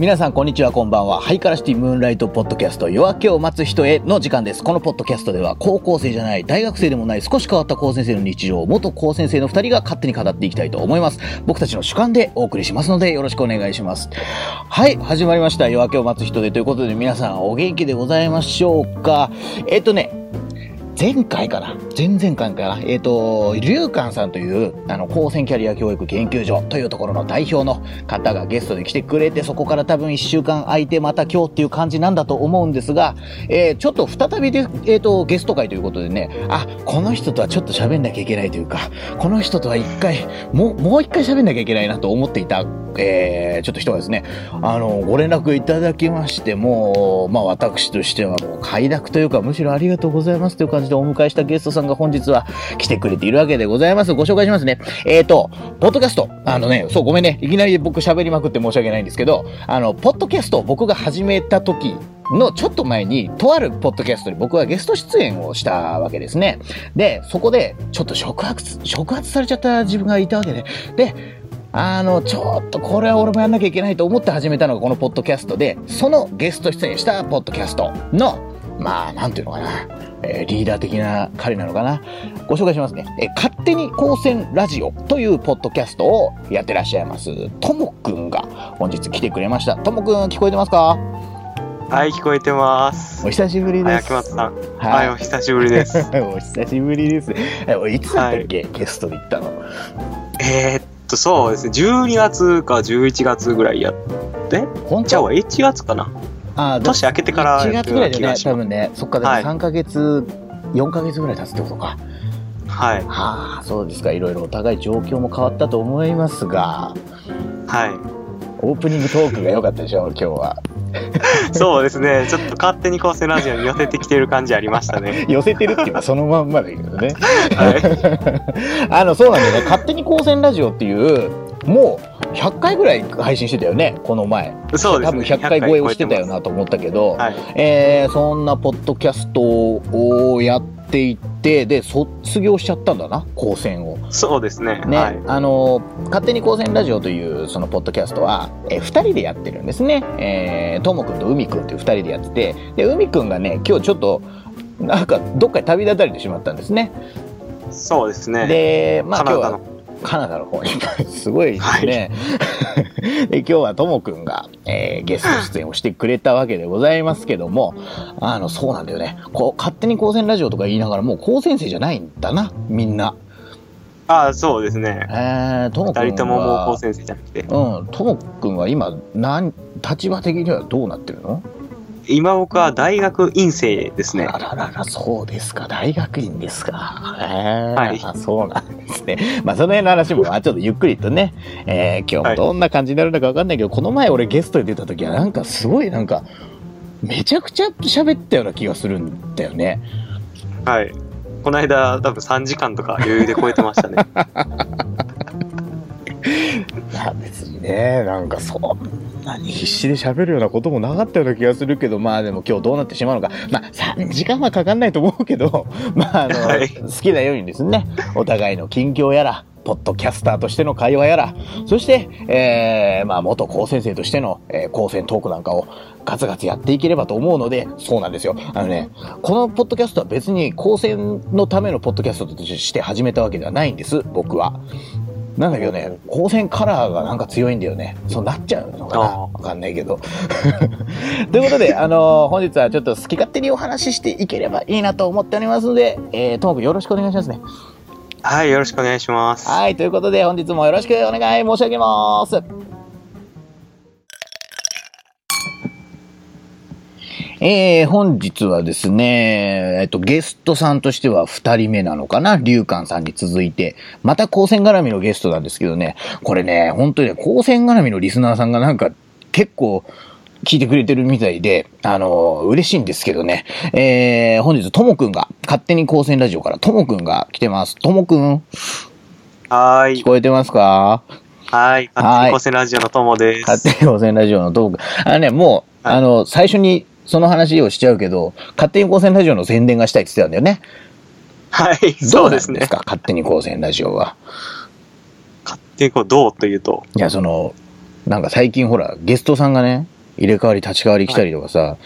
皆さんこんにちは、こんばんは。ハイカラシティムーンライトポッドキャスト、夜明けを待つ人への時間です。このポッドキャストでは、高校生じゃない、大学生でもない、少し変わった高先生の日常を、元高先生の二人が勝手に語っていきたいと思います。僕たちの主観でお送りしますので、よろしくお願いします。はい、始まりました。夜明けを待つ人へということで、皆さんお元気でございましょうか。えっとね、前回かな？前々回かな？えっ、と、龍寛さんという、あの、高専キャリア教育研究所というところの代表の方がゲストで来てくれて、そこから多分一週間空いて、また今日っていう感じなんだと思うんですが、えーちょっと再びで、えっ、と、ゲスト会ということでね、あ、この人とはちょっと喋んなきゃいけないというか、この人とは一回、もう、もう一回喋んなきゃいけないなと思っていた、えーちょっと人がですね、あの、ご連絡いただきまして、も、まあ私としてはもう快諾というか、むしろありがとうございますという感じでお迎えしたゲストさんが本日は来てくれているわけでございます。ご紹介しますね。えっ、と、ポッドキャスト。あのね、そう、ごめんね。いきなり僕喋りまくって申し訳ないんですけど、あの、ポッドキャストを僕が始めた時、のちょっと前に、とあるポッドキャストに僕はゲスト出演をしたわけですね。で、そこで、ちょっと触発、触発されちゃった自分がいたわけで、で、あの、ちょっとこれは俺もやんなきゃいけないと思って始めたのがこのポッドキャストで、そのゲスト出演したポッドキャストの、まあ、なんていうのかな、えーリーダー的な彼なのかな。ご紹介しますね。えー勝手に高専ラジオというポッドキャストをやってらっしゃいます、ともくんが本日来てくれました。ともくん聞こえてますか？はい、聞こえてます。お久しぶりはい、です。はいはい、お久しぶりです。お久しぶりです。いつだったっけ、ゲストで行ったの。えーっと、そうですね、12月か11月ぐらいやって、本じゃあ、1月かな。あー年明けてから1月ぐらいだよね、多分ね。そっか、でもはい3ヶ月、4ヶ月ぐらい経つってことか。はい、はあ、そうですか。いろいろお互い状況も変わったと思いますが、はい。オープニングトークが良かったでしょ、今日は。そうですね、ちょっと勝手に高専ラジオに寄せてきてる感じありましたね。寄せてるっていうか、そのまんまだけどね。はい。あの、そうなんだよね。勝手に高専ラジオっていう、もう100回ぐらい配信してたよね、この前。そうですね。多分100回超えをしてたよなと思ったけど、はい。えーそんなポッドキャストをやっていって、で、卒業しちゃったんだな、高専を。そうですね。ね、はい。あの、勝手に高専ラジオというそのポッドキャストは、えー二人でやってるんですね。えーともくんと海くんという二人でやってて、で、海くんがね、今日ちょっと、なんか、どっかに旅立たれてしまったんですね。そうですね。で、まあ今日はカナダの。方に、すごいですね。で今日はともくんが、えーゲスト出演をしてくれたわけでございますけども、あの、そうなんだよね。こう、勝手に高専ラジオとか言いながら、もう高専生じゃないんだな、みんな。ああ、そうですね。えー、ともくんは。とももう高先生じゃなくて。うん、ともくんは今、なん、立場的にはどうなってるの？今僕は大学院生ですね。あららら、そうですか。大学院ですか。えー、はいあそうなんですね。まあ、その辺の話も、まあ、ちょっとゆっくりとね、えー、今日もどんな感じになるのかわかんないけど、この前俺ゲストで出た時は、なんかすごいなんか、めちゃくちゃ喋ったような気がするんだよね。はい。この間、多分3時間とか余裕で超えてましたね。まあ別にね、なんかそんなに必死で喋るようなこともなかったような気がするけど、まあでも今日どうなってしまうのか。まあ3時間はかかんないと思うけど、まああの、はい好きなようにですね、お互いの近況やら、ポッドキャスターとしての会話やら、そして、えー、まあ元高先生としての、えー、高専トークなんかをガツガツやっていければと思うので、そうなんですよ。あのね、このポッドキャストは別に高専のためのポッドキャストとして始めたわけではないんです、僕は。なんだけどね、光線カラーがなんか強いんだよね。そうなっちゃうのかなあわかんないけど。ということで、あのー本日はちょっと好き勝手にお話ししていければいいなと思っておりますので、えー、ともくんよろしくお願いしますね。はい、よろしくお願いします。はい、ということで本日もよろしくお願い申し上げます。えー、本日はですね、えっと、ゲストさんとしては二人目なのかな龍寛さんに続いて、また光線絡みのゲストなんですけどね、これね、本当にね、光線絡みのリスナーさんがなんか結構聞いてくれてるみたいで、あの嬉しいんですけどね、えー、本日ともくんが、勝手に光線ラジオからともくんが来てます。ともくん、はーい。聞こえてますか？はい。勝手に高専ラジオのともです。勝手に光線ラジオのトーク。あのね、もう、はいあの、最初にその話をしちゃうけど、勝手に光線ラジオの宣伝がしたいって言ってたんだよね。はい、どそううですねなんです。か勝手に光線ラジオは。勝手にこう、どうというと。いや、その、なんか最近ほら、ゲストさんがね、入れ替わり立ち替わり来たりとかさ、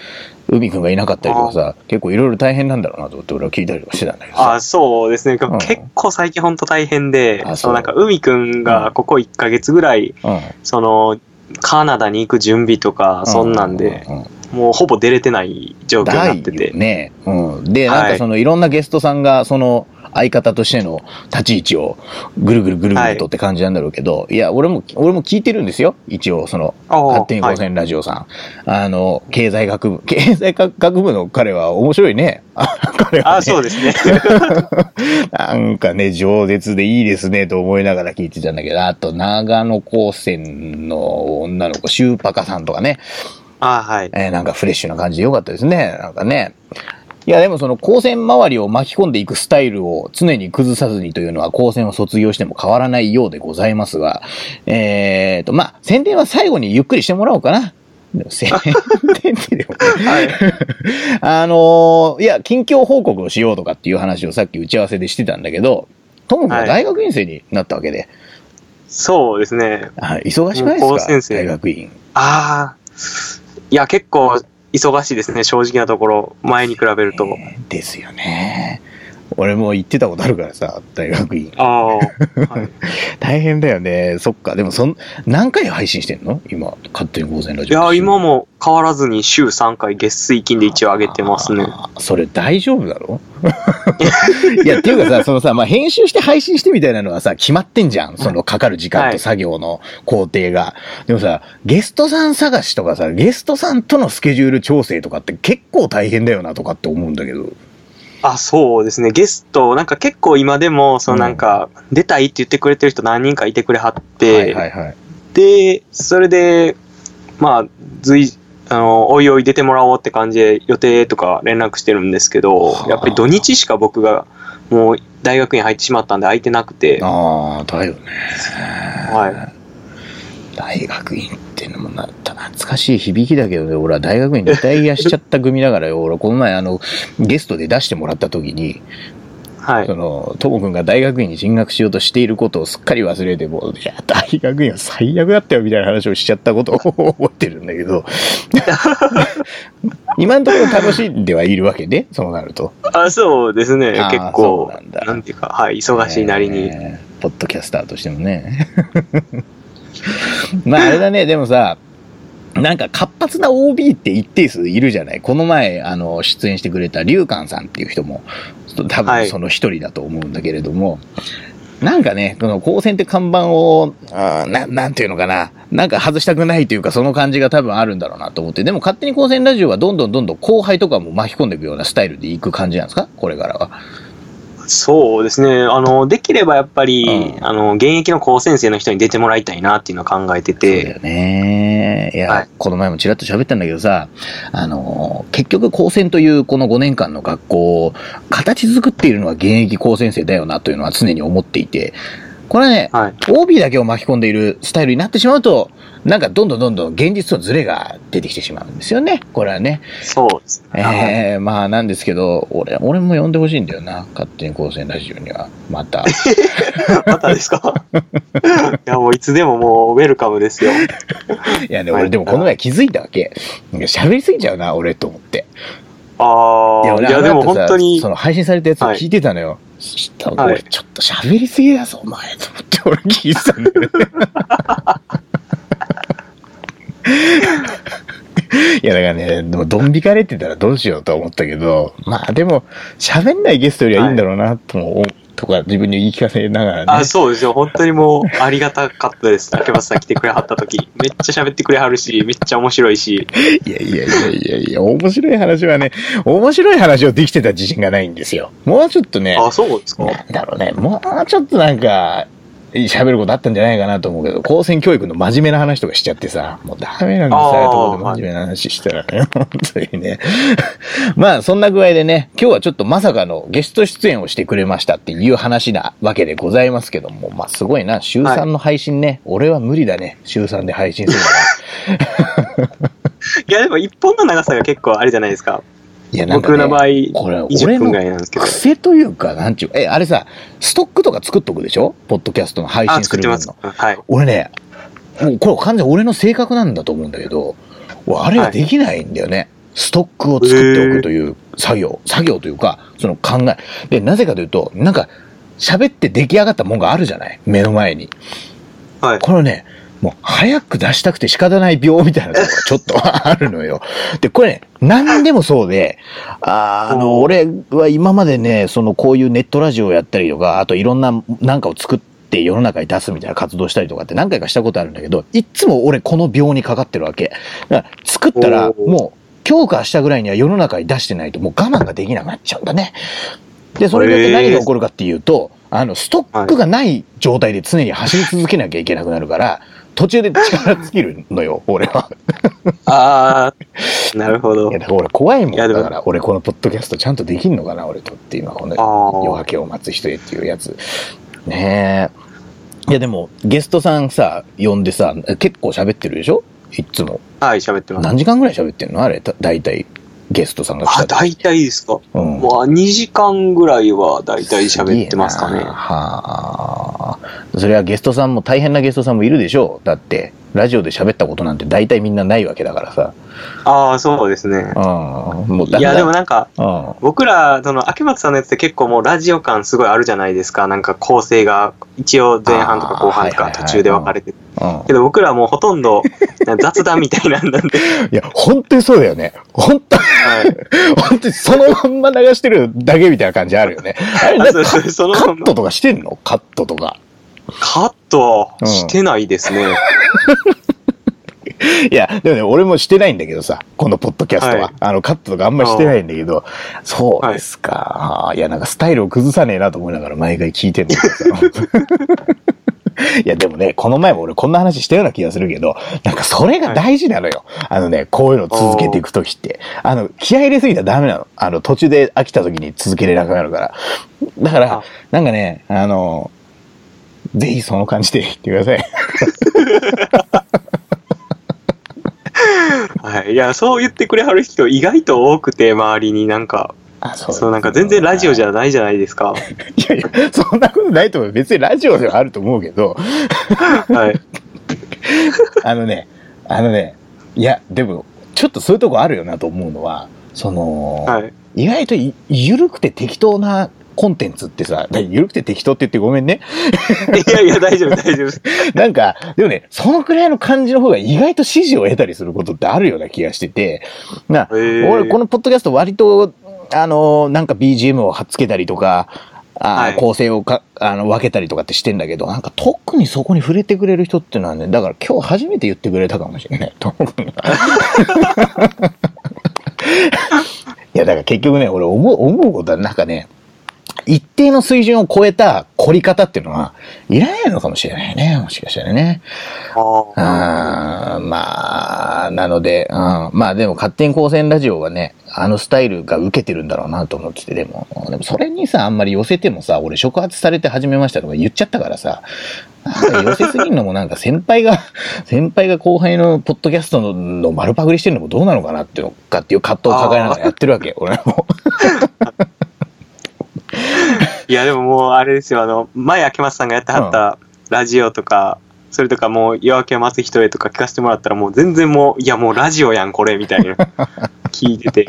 海くんがいなかったりとかさ、結構いろいろ大変なんだろうなと思って俺は聞いたりとかしてたんだけどさ。あ、そうですね。ん結構最近ほんと大変であ、そうなんか海くんがここ1ヶ月ぐらい、うん。その、カナダに行く準備とか、そんなんで、うううんもうほぼ出れてない状況になだってて。よね。うん。で、はいなんかそのいろんなゲストさんが、その相方としての立ち位置をぐるぐるぐるぐるとって感じなんだろうけど、い、や、俺も、俺も聞いてるんですよ。一応、その、勝手に高専ラジオさん。あの、経済学部、経済学部の彼は面白いね。あ彼は、ね。あ、そうですね。なんかね、饒舌でいいですねと思いながら聞いてたんだけど、あと、長野高専の女の子、シューパカさんとかね、あ、はい。えーなんかフレッシュな感じでよかったですね。なんかね。いや、でもその光線周りを巻き込んでいくスタイルを常に崩さずにというのは光線を卒業しても変わらないようでございますが、えーと、まあ、宣伝は最後にゆっくりしてもらおうかな。宣伝ってでもね、はい。あのーいや、近況報告をしようとかっていう話をさっき打ち合わせでしてたんだけど、ともくんは大学院生になったわけで、そうですね。あ忙しくないですか？もう高専生大学院。ああ、いや、結構忙しいですね、正直なところ。前に比べると。ですよね。俺も行ってたことあるからさ、大学院。ああ、はい。大変だよね。そっか。でも、そん、何回配信してんの？今、勝手に午前ラいジオ。や、今も変わらずに週3回月水金で一応上げてますね。それ大丈夫だろ？いや、っていうかさ、そのさ、まあ、編集して配信してみたいなのはさ、決まってんじゃん。そのかかる時間とはい作業の工程が。でもさ、ゲストさん探しとかさ、ゲストさんとのスケジュール調整とかって結構大変だよなとかって思うんだけど。あ、そうですね。ゲスト、なんか結構今でも、そのなんか、出たいって言ってくれてる人何人かいてくれはって、はいはいはい。で、それで、まあ、随、あの、おいおい出てもらおうって感じで予定とか連絡してるんですけどはあ、やっぱり土日しか僕がもう大学に入ってしまったんで空いてなくて、ああ、だよね。は大学院ってのもな懐かしい響きだけどね、俺は大学院リタイアしちゃった組だからよ、俺この前あの、ゲストで出してもらった時に、い。はいそ。の、ともくんが大学院に進学しようとしていることをすっかり忘れて、もう、いや、大学院は最悪だったよみたいな話をしちゃったことを 覚えてるんだけど、今のところ楽しんではいるわけで、そうなると。あ、そうですね。結構なんだなんていうか、はい、忙しいなりに。えーポッドキャスターとしてもね。まああれだね、でもさ、なんか活発な OB って一定数いるじゃない？この前、あの、出演してくれた龍寛さんっていう人も、多分はい。その一人だと思うんだけれども、なんかね、この高専って看板を、あー。ななんていうのかな、なんか外したくないというか、その感じが多分あるんだろうなと思って、でも勝手に高専ラジオはどんどんどんどん後輩とかも巻き込んでいくようなスタイルでいく感じなんですか？これからは。そうですね。あの、できればやっぱり、うんあの、現役の高先生の人に出てもらいたいなっていうのを考えてそうだて、よね。いや、はいこの前もちらっと喋ったんだけどさ、あの、結局高専というこの5年間の学校を形作っているのは現役高専生だよなというのは常に思っていて、これはね、はい。OB だけを巻き込んでいるスタイルになってしまうと、なんかどんどんどんどん現実とズレが出てきてしまうんですよね。これはね。そうですね。はいええまあなんですけど、俺、俺も呼んでほしいんだよな。勝手に高専ラジオには。また。またですか？いや、もういつでももうウェルカムですよ。いやね、はい俺でもこの前気づいたわけ。喋りすぎちゃうな、俺と思って。ああ、い俺や、でも本当にそ、の配信されたやつを聞いてたのよ。そしたらはい俺ちょっと喋りすぎだぞ、お前。と思って俺聞いてたんだよね。いやだからね、でもドン引かれてたらどうしようと思ったけど、まあでも、喋んないゲストよりはいいんだろうな、とも、とか自分に言い聞かせながらね。あ、そうですよ。本当にもう、ありがたかったです。竹松さん来てくれはった時。めっちゃ喋ってくれはるし、めっちゃ面白いし。いやいやいやいやいや、面白い話はね、面白い話をできてた自信がないんですよ。もうちょっとね、あ、そうですかなんだろうね、もうちょっとなんか、喋ることあったんじゃないかなと思うけど、高専教育の真面目な話とかしちゃってさ、もうダメなんですよ、ところで真面目な話したらね、本当にね。まあ、そんな具合でね、今日はちょっとまさかのゲスト出演をしてくれましたっていう話なわけでございますけども、まあ、すごいな、週3の配信ね、俺は無理だね、週3で配信するのは。いや、でも一本の長さが結構あれじゃないですか。いや、なんか、ね、僕の場合、これ、20俺の。癖というか、なんちゅう、え、あれさ、ストックとか作っとくでしょ？ポッドキャストの配あ、信する分作ってますの。。はい。俺ね、もうこれ完全に俺の性格なんだと思うんだけど、俺あれはできないんだよね。ストックを作っておくという作業、作業というか、その考え。で、なぜかというと、なんか、喋って出来上がったもんがあるじゃない？目の前に。はい。これね、もう早く出したくて仕方ない病みたいなところがちょっとあるのよ。で、これね、何でもそうで、あーあの、俺は今までね、そのこういうネットラジオをやったりとか、あといろんななんかを作って世の中に出すみたいな活動したりとかって何回かしたことあるんだけど、いっつも俺この病にかかってるわけ。だから作ったらもう今日か明日ぐらいには世の中に出してないともう我慢ができなくなっちゃうんだね。で、それによって何が起こるかっていうと、あの、ストックがない状態で常に走り続けなきゃいけなくなるから、途中で力尽きるのよ、俺は。ああ、なるほどいや、。だから俺怖いもん。だから俺このポッドキャストちゃんとできんのかな、俺とっていうのは、この夜明けを待つ人へっていうやつ。ねえ。いや、でも、ゲストさんさ、呼んでさ、結構喋ってるでしょ？いっつも。はい、喋ってます。何時間ぐらい喋ってんの？あれ、だ大体、ゲストさんが来あ、た大体ですか。うん。まあ、2時間ぐらいは大体喋ってますかね。はあ。それはゲストさんも大変なゲストさんもいるでしょう。だって、ラジオで喋ったことなんて大体みんなないわけだからさ。ああ、そうですねいや、でもなんか、うん。僕ら、その、秋松さんのやつって結構もうラジオ感すごいあるじゃないですか。なんか構成が、一応前半とか後半とか途中で分かれて。けど僕らはもうほとんど雑談みたいなんなんで。いや、本当にそうだよね。本当、はい。本当にそのまんま流してるだけみたいな感じあるよね。あれ、そうそうそのカットとかしてんの？カットとか。カットしてないですね。いや、でもね、俺もしてないんだけどさ、このポッドキャストは。はいあの、カットとかあんまりしてないんだけど、そうですか。い、や、なんかスタイルを崩さねえなと思いながら毎回聞いてんだけどさ。いや、でもね、この前も俺こんな話したような気がするけど、なんかそれが大事なのよ。あのね、こういうの続けていくときって。あの、気合い入れすぎたらダメなの。あの、途中で飽きたときに続けれなくなるから。だからあ、なんかね、あの、ぜひその感じで言ってください。はい。いや、そう言ってくれはる人意外と多くて、周りになんか、あ、そそうなんか全然ラジオじゃないじゃないですか。いやいや、そんなことないと思う。別にラジオではあると思うけど、はい。あのね、あのね、いや、でも、ちょっとそういうとこあるよなと思うのは、その、はい。意外とい緩くて適当なコンテンツってさ、だ緩くて適当って言ってごめんね。いやいや、大丈夫、大丈夫。なんか、でもね、そのくらいの感じの方が意外と支持を得たりすることってあるような気がしてて、な、俺、このポッドキャスト割と、あの、なんか BGM を貼っつけたりとか、あーはい構成をかあの分けたりとかってしてんだけど、なんか特にそこに触れてくれる人っていうのはね、だから今日初めて言ってくれたかもしれない。と思ういや、だから結局ね、俺思う、思うことはなんかね、一定の水準を超えた凝り方っていうのは、いらないのかもしれないね。もしかしたらね。あまあ、なので、うん、まあでも勝手に光線ラジオはね、あのスタイルが受けてるんだろうなと思ってて、でも、でもそれにさ、あんまり寄せてもさ、俺触発されて始めましたとか言っちゃったからさ、寄せすぎるのもなんか先輩が、先輩が後輩のポッドキャストのの丸パクリしてるのもどうなのかなっていうのかっていう葛藤を抱えながらやってるわけ、俺も。いや、でももうあれですよ、あの、前秋松さんがやってはったラジオとか、それとかもう夜明けを待つ人へとか聞かせてもらったらもう全然もう、いやもうラジオやん、これ、みたいな。聞いてて。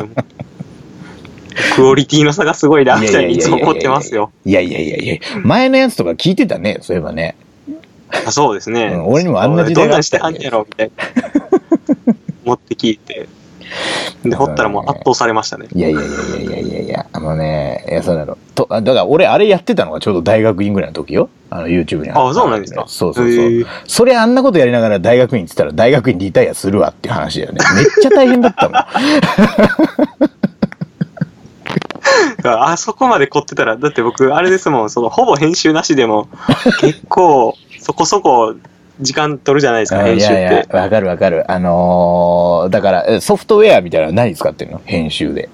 クオリティの差がすごいな、みたいにいつも思ってますよ。いやいやいやいや、前のやつとか聞いてたね、そういえばね。あそうですね、うん俺にもあんな時代どんがあったんでしてはんやろ、みたいな。思って聞いて。で、掘ったらもう圧倒されましたね。いやいやいやいやいやいやいや、あのね、いや、そうなの。と、あだから俺あれやってたのがちょうど大学院ぐらいの時よ。あの YouTube にあそうなんですかそうそうそう。それあんなことやりながら大学院って言ったら大学院リタイアするわっていう話だよね。めっちゃ大変だったもん。あそこまで凝ってたら、だって僕、あれですもん、その、ほぼ編集なしでも、結構、そこそこ、時間取るじゃないですか、編集って。わかるわかる。あのーだからえソフトウェアみたいなの何使ってんの？編集で。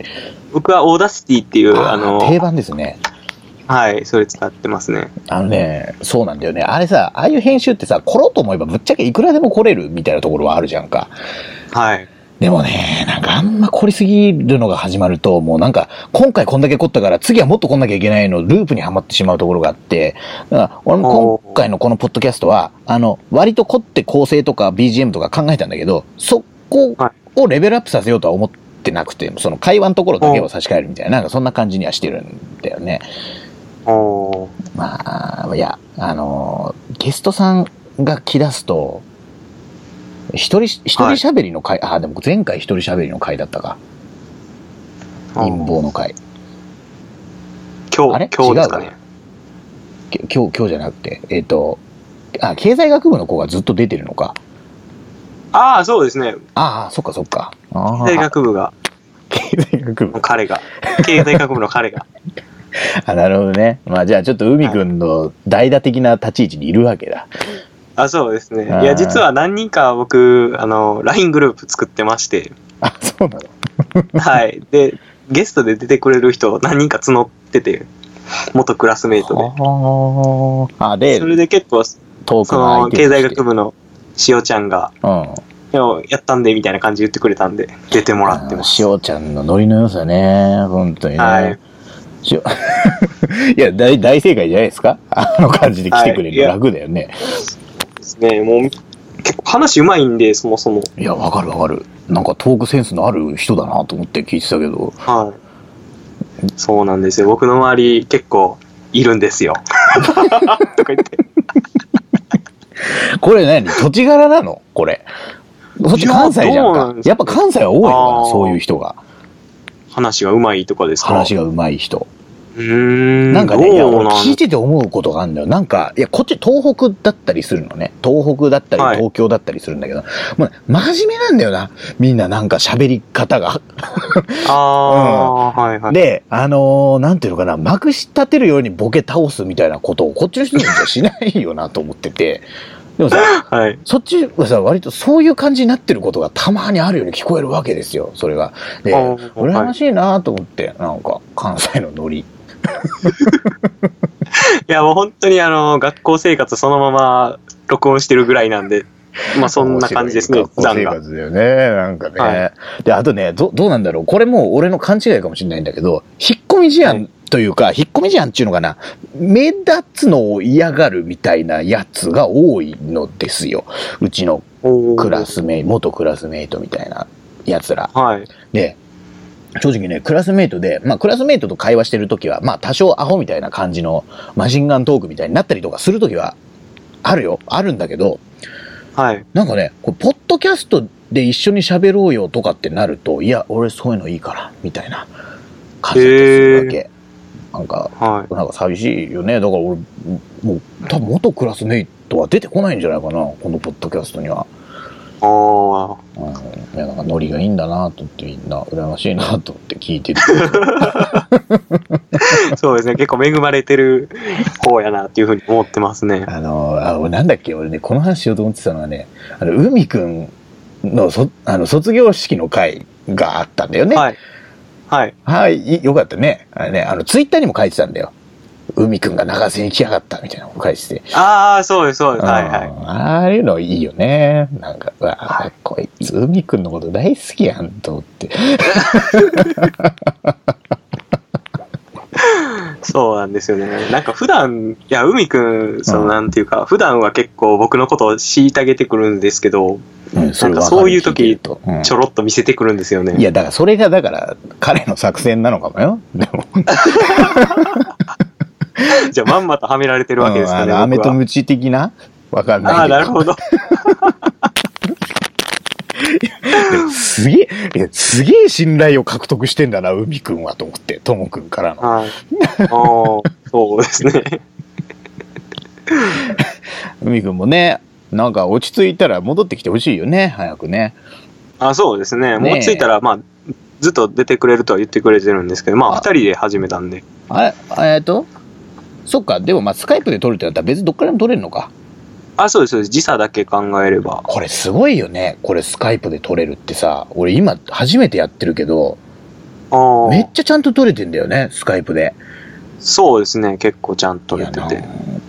僕は Audacity っていう、ああのー、定番ですね。はい、それ使ってますね。あのね、そうなんだよね。あれさ、ああいう編集ってさ、凝ろうと思えばぶっちゃけいくらでも凝れるみたいなところはあるじゃんか。はい。でもね、なんかあんま凝りすぎるのが始まると、もうなんか、今回こんだけ凝ったから、次はもっと凝んなきゃいけないの、ループにはまってしまうところがあって、だから俺も今回のこのポッドキャストは、あの、割と凝って構成とか BGM とか考えたんだけど、そこをレベルアップさせようとは思ってなくて、その会話のところだけを差し替えるみたいな、なんかそんな感じにはしてるんだよね。まあ、いや、あの、ゲストさんが来だすと、一人、一人喋りの回、あ、でも前回一人喋りの回だったか。陰謀の回。あれ？今日、今日ですかね今日、今日じゃなくて、えっ、と、あ、経済学部の子がずっと出てるのか。ああ、そうですね。ああ、そっかそっか。あ経済ー学部が、経済学部。彼が。経済学部の彼が。あ、なるほどね。まあじゃあちょっと海くんの代打的な立ち位置にいるわけだ。あ、そうですね。いや、実は何人か僕、あの、LINE グループ作ってまして、あ、そうなのはい。で、ゲストで出てくれる人何人か募ってて、元クラスメイトで。あでそ、れで結構、その、経済学部のしおちゃんが、うん。やったんで、みたいな感じで言ってくれたんで、出てもらってます。しおちゃんのノリの良さね。本当にね。はいしお いや、大、大正解じゃないですか？あの感じで来てくれるのはい楽だよね。ね。もう、結構話うまいんで、そもそも。いや、わかるわかる。なんかトークセンスのある人だなと思って聞いてたけど。はい。そうなんですよ。僕の周り結構いるんですよ。とか言って。これ何？土地柄なの？これ。そっち関西じゃんかやっぱ関西は多いのかそういう人が。話がうまいとかですか？話が上手い人。なんかね、いや、俺聞いてて思うことがあるんだよ。なんか、いや、こっち東北だったりするのね。東北だったり、はい東京だったりするんだけど、もうね、真面目なんだよな。みんななんか喋り方が。ああ、はいはい。で、あのーなんていうのかな、まくし立てるようにボケ倒すみたいなことをこっちの人たちはしないよなと思ってて。でもさ、はい。そっちはさ、割とそういう感じになってることがたまにあるように聞こえるわけですよ、それが。で、羨ましいなと思って、なんか、関西のノリ。いや、もう本当にあの、学校生活そのまま録音してるぐらいなんで、まあそんな感じですね、普学校生。活だよね。なんかね。はで、あとね、ど、どうなんだろう。これもう俺の勘違いかもしれないんだけど、引っ込み思案というか、引っ込み思案っていうのかな。目立つのを嫌がるみたいなやつが多いのですよ。うちのクラスメイ元クラスメイトみたいなやつら。はい。で、正直ね、クラスメイトで、まあ、クラスメイトと会話してるときは、まあ、多少アホみたいな感じのマシンガントークみたいになったりとかするときは、あるよ。あるんだけど、はい。なんかね、これポッドキャストで一緒に喋ろうよとかってなると、いや、俺そういうのいいから、みたいな感じだったりするわけ。なんか、はなんか寂しいよね。だから俺、もう、多分元クラスメイトは出てこないんじゃないかな、このポッドキャストには。い。あうん、いやなんかノリがいいんだなと思ってみんな羨ましいなと思って聞いててあ、そうですね。結構恵まれてる方やなっていうふうに思ってますね。あのあ俺なんだっけ？俺ねこの話しようと思ってたのはねあの海くんのそあの卒業式の会があったんだよねはい。はい。はい、いよかったねあれねあのツイッターにも書いてたんだよ海くんが長瀬に来やがったみたいなのを書いててああ、そうです、そうです。はいはい。うんああいうのいいよねなんかうわこいつ海くんのこと大好きやんと思って そうなんですよね。なんか普段、いや、海くん、その、うんなんていうか、普段は結構僕のことを虐げてくるんですけど、うん、なんかそういう時うんちょろっと見せてくるんですよね。いや、だからそれが、だから、彼の作戦なのかもよ。でも、じゃあ、まんまとはめられてるわけですかね、うんあ。とムチ的な？わかんない。ああ、なるほど。すげえ、すげえ信頼を獲得してんだな、海くんはと思って、ともくんからの。はい。ああ、そうですね。海くんもね、なんか落ち着いたら戻ってきてほしいよね、早くね。あそうですね。もう着いたら、まあ、ずっと出てくれるとは言ってくれてるんですけど、まあ、あ二人で始めたんで。あれ、えっと、そっか、でもまあ、スカイプで撮るってなったら別にどっからでも撮れるのか。あ、そうです、そうです。時差だけ考えれば。これすごいよね、これスカイプで撮れるってさ、俺今初めてやってるけど、めっちゃちゃんと撮れてんだよね、スカイプで。そうですね。結構ちゃんと撮れてて。いやなん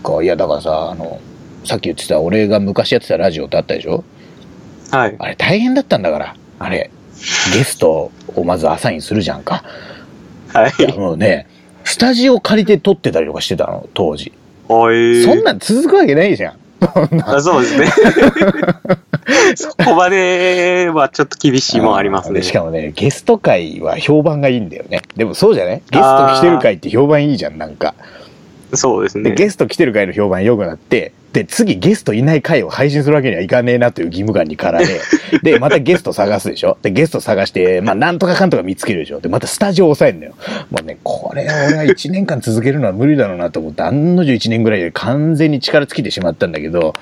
かいやだからさあのさっき言ってた俺が昔やってたラジオってあったでしょ？はい。あれ大変だったんだからあれゲストをまずアサインするじゃんか。はいいや、もうね、スタジオ借りて撮ってたりとかしてたの、当時。おい。そんなん続くわけないじゃん。あそうですね。そこまではちょっと厳しいもんありますね。でしかもね、ゲスト会は評判がいいんだよね。でもそうじゃない？ゲスト来てる会って評判いいじゃん、なんか。で、そうですね。ゲスト来てる回の評判良くなって、で、次ゲストいない回を配信するわけにはいかねえなという義務感に駆られ、で、またゲスト探すでしょ？で、ゲスト探して、まあ、なんとかかんとか見つけるでしょ？で、またスタジオ抑えるのよ。もうね、これ俺は1年間続けるのは無理だろうなと思って、案の定1年ぐらいで完全に力尽きてしまったんだけど、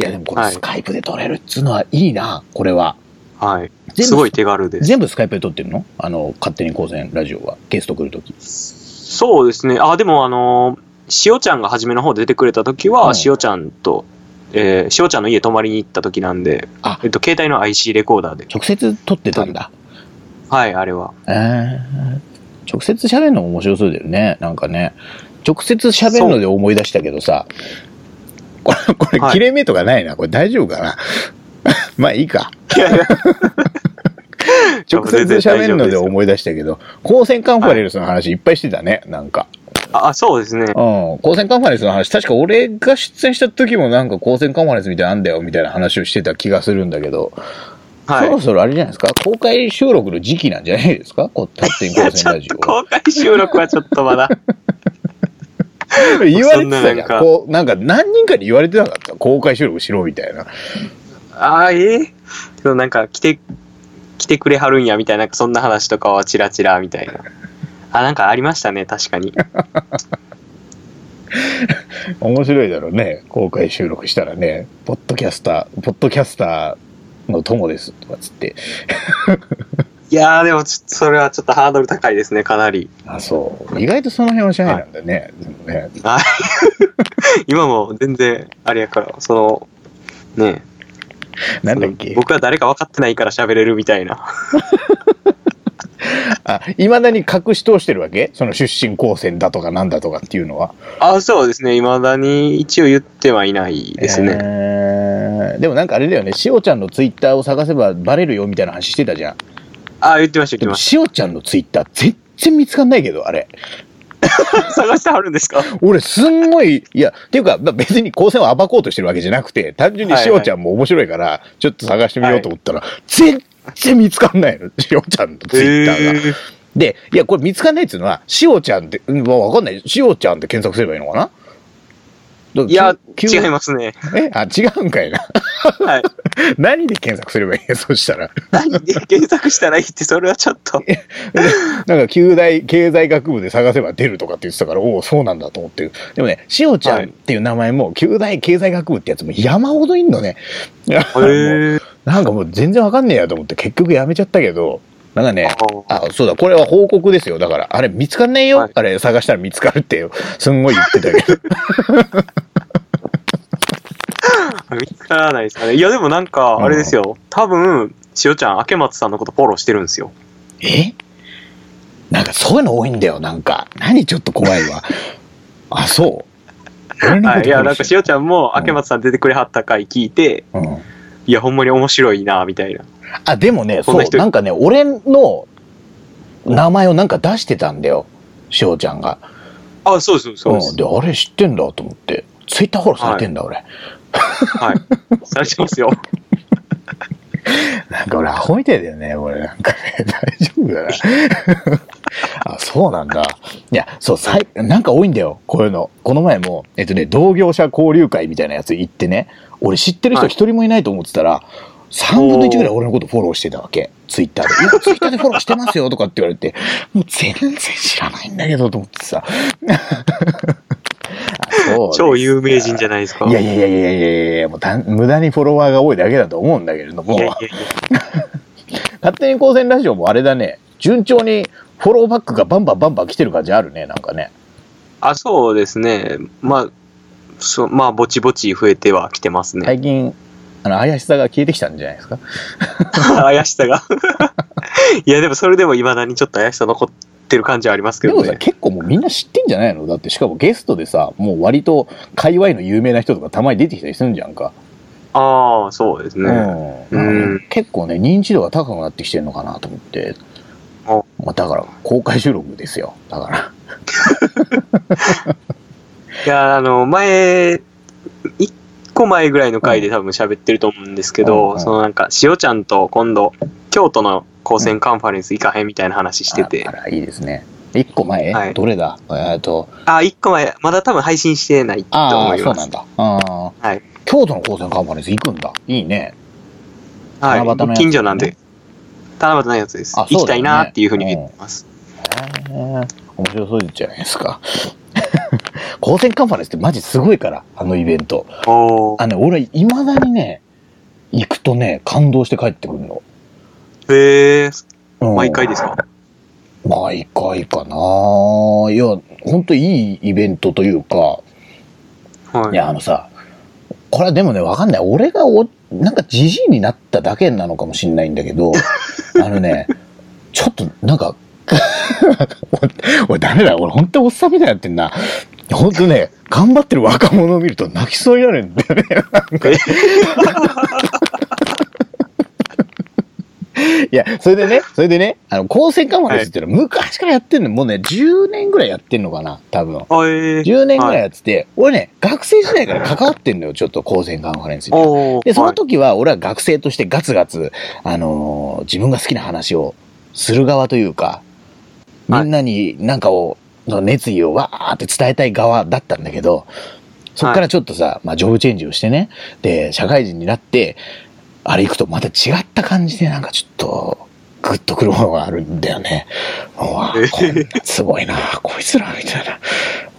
いや、でもこれはいスカイプで撮れるっつうのはいいな、これは。はい。すごい手軽です。全部スカイプで撮ってるの？あの、勝手に高専ラジオは。ゲスト来るとき。そうですね。あ、でもあのー、塩ちゃんが初めの方で出てくれた時は、うん塩ちゃんと、えー、塩ちゃんの家泊まりに行った時なんで、あえっと、携帯の IC レコーダーで。直接撮ってたんだ。はい、あれは。えー、直接喋るのも面白そうだよね。なんかね。直接喋るので思い出したけどさ。これ、これ、はい切れ目とかないな。これ大丈夫かな。まあいいか。いやいや 直接喋るので思い出したけど、光線カンファレンスの話いっぱいしてたね。なんか。あ、そうですね。うん。光線カンファレンスの話、確か俺が出演した時もなんか光線カンファレンスみたいなんだよみたいな話をしてた気がするんだけど、そろはい。そろあれじゃないですか？公開収録の時期なんじゃないですか？こう、勝手にいや、光ちょっ線ラジオ公開収録はちょっとまだ。言われてたじゃん。こう、なんか何人かに言われてなかった？公開収録しろみたいな。ああ、ええでもなんか来て、来てくれはるんやみたいな、そんな話とかはチラチラみたいな。あ、なんかありましたね、確かに。面白いだろうね。公開収録したらね、ポッドキャスター、ポッドキャスターの友ですとかつって。いやー、でもちょっとそれはちょっとハードル高いですね、かなり。あ、そう。意外とその辺はシャイなんだね。はい。今も全然、あれやから、その、ねなんだっけ？僕は誰か分かってないから喋れるみたいな。あ、いまだに隠し通してるわけ？その出身高専だとかなんだとかっていうのは。あ、そうですね。未だに一応言ってはいないですね。えーでもなんかあれだよね、しおちゃんのツイッターを探せばバレるよみたいな話してたじゃん。あ、言ってました、言ってまししおちゃんのツイッター全然見つかんないけど、あれ。た。探してはるんですか？俺すんごい、いや、っていうか、まあ別に高専を暴こうとしてるわけじゃなくて、単純にしおちゃんも面白いから、ちょっと探してみようと思ったら、全然見つかんないの、しおちゃんのツイッターが。ー。で、いや、これ見つかんないっていうのは、しおちゃんって、うんわかんない。しおちゃんって検索すればいいのかないや、違いますね。えあ、違うんかいな。はい。何で検索すればいいの？そしたら。何で検索したらいいって、それはちょっと。なんか、旧大経済学部で探せば出るとかって言ってたから、おお、そうなんだと思って。でもね、しおちゃんっていう名前も、旧大経済学部ってやつも山ほどいんのね。へ なんかもう全然わかんねえやと思って、結局やめちゃったけど、なんかね、ああ、そうだ、これは報告ですよ。だから、あれ見つかんねえよ。はいあれ探したら見つかるって、すんごい言ってたけど。見つからないですかね。いや、でもなんか、あれですよ。多分、しおちゃん、明松さんのことフォローしてるんですよ。え？なんかそういうの多いんだよ、なんか。何ちょっと怖いわ。あ、そう。はい。といや、なんかしおちゃんも、うん明松さん出てくれはった回聞いて、うん。いや、ほんまに面白いな、みたいな。あ、でもね、そう、なんかね、俺の名前をなんか出してたんだよ、しおちゃんが。あ、そうです、そうですん。。で、あれ知ってんだと思って。ツイッターフォローされてんだ、俺。はい。されてますよ。なんか俺、アホみたいだよね、俺。なんかね、大丈夫だな。あ、そうなんだ。いや、そう、さい、なんか多いんだよ、こういうの。この前も、えっとね、同業者交流会みたいなやつ行ってね、俺知ってる人はい一人もいないと思ってたら、3分の1ぐらい俺のことフォローしてたわけ。ツイッターで。いや、ツイッターでフォローしてますよとかって言われて、もう全然知らないんだけどと思ってさ。超有名人じゃないですか。いやいやいやいやいやいや、もうたん無駄にフォロワーが多いだけだと思うんだけれども。いやいやいや 勝手に光線ラジオもあれだね、順調にフォローバックがバンバンバンバン来てる感じあるね、なんかね。あ、そうですね。まあ、そう、まあ、ぼちぼち増えてはきてますね。最近、あの、怪しさが消えてきたんじゃないですか？怪しさが。いや、でもそれでも未だにちょっと怪しさ残ってる感じはありますけでもさ、どね。結構もうみんな知ってんじゃないの？だってしかもゲストでさ、もう割と界隈の有名な人とかたまに出てきたりするんじゃんか。ああ、そうですね。うんうん結構ね、認知度が高くなってきてるのかなと思って。おまあ、だから、公開収録ですよ。だから。いや、あの、前、一個前ぐらいの回で多分喋ってると思うんですけど、うんうんそのなんか、しおちゃんと今度、京都の高専カンファレンス行かへんみたいな話しててあ、あら、いいですね。一個前、はいどれだ？えっと、あ、一個前、まだ多分配信してないとああ、思います。そうなんだ。ああはい。京都の高専カンファレンス行くんだ。いいね。はい。七夕のやつ僕近所なんで、七夕のやつです。ね行きたいなっていうふうに言ってます。へえ面白そうじゃないですか。高専カンファレンスってマジすごいから、あのイベント。あのね、俺、未だにね、行くとね、感動して帰ってくるの。へえ、うん毎回ですか？毎回かないや、ほんといいイベントというか、はいいや、あのさ、これはでもね、わかんない。俺がお、なんかじじいになっただけなのかもしんないんだけど、あのね、ちょっと、なんか、俺、俺ダメだ。俺ほんとおっさんみたいになってんな。ほんとね、頑張ってる若者を見ると泣きそうになるんだよね。いや、それでね、それでね、あの、高専カンファレンスっていうのは昔からやってんの、もうね、10年ぐらいやってんのかな、多分。あえー10年ぐらいやってて、俺ね、学生時代から関わってんのよ、ちょっと高専カンファレンスに。で、そのはい時は俺は学生としてガツガツ、あのー自分が好きな話をする側というか、みんなになんかを、その熱意をわーって伝えたい側だったんだけど、そっからちょっとさ、まあ、ジョブチェンジをしてね、で、社会人になって、あれ行くとまた違った感じでなんかちょっと、グッとくるものがあるんだよね。すごいな、こいつらみたいな。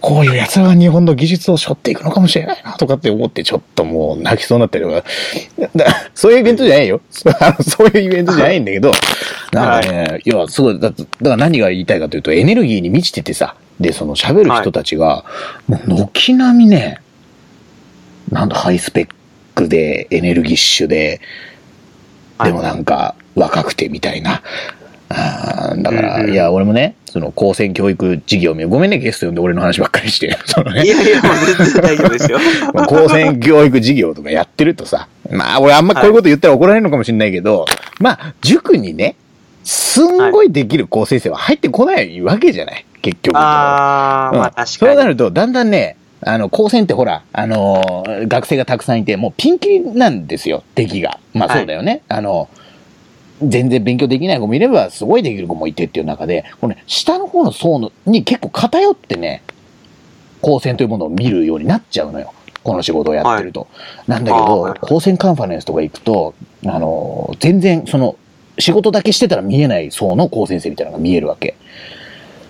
こういう奴らが日本の技術を背負っていくのかもしれないな、とかって思ってちょっともう泣きそうになったりとか。だそういうイベントじゃないよ。そういうイベントじゃないんだけど、なんかね、いや、すごい、だだから何が言いたいかというと、エネルギーに満ちててさ、で、その喋る人たちが、もう軒並みね、なんだ、ハイスペックで、エネルギッシュで、でもなんか若くてみたいな。あーだから、うんうんいや、俺もね、その高専教育事業名、ごめんね、ゲスト呼んで俺の話ばっかりして。そのねい、やいや、もう全然大丈夫ですよ。まあ高専教育事業とかやってるとさ、まあ俺あんまこういうこと言ったら怒られるのかもしれないけど、まあ塾にね、すんごいできる高先生は入ってこないわけじゃない、結局。あー、まあうん確かに。そうなると、だんだんね、あの、高専ってほら、あのー学生がたくさんいて、もうピンキリなんですよ、出来が。まあはいそうだよね。あの、全然勉強できない子もいれば、すごいできる子もいてっていう中で、このね、下の方の層のに結構偏ってね、高専というものを見るようになっちゃうのよ。この仕事をやってると。なんだけど、あーはい高専カンファレンスとか行くと、あのー全然、その、仕事だけしてたら見えない層の高先生みたいなのが見えるわけ。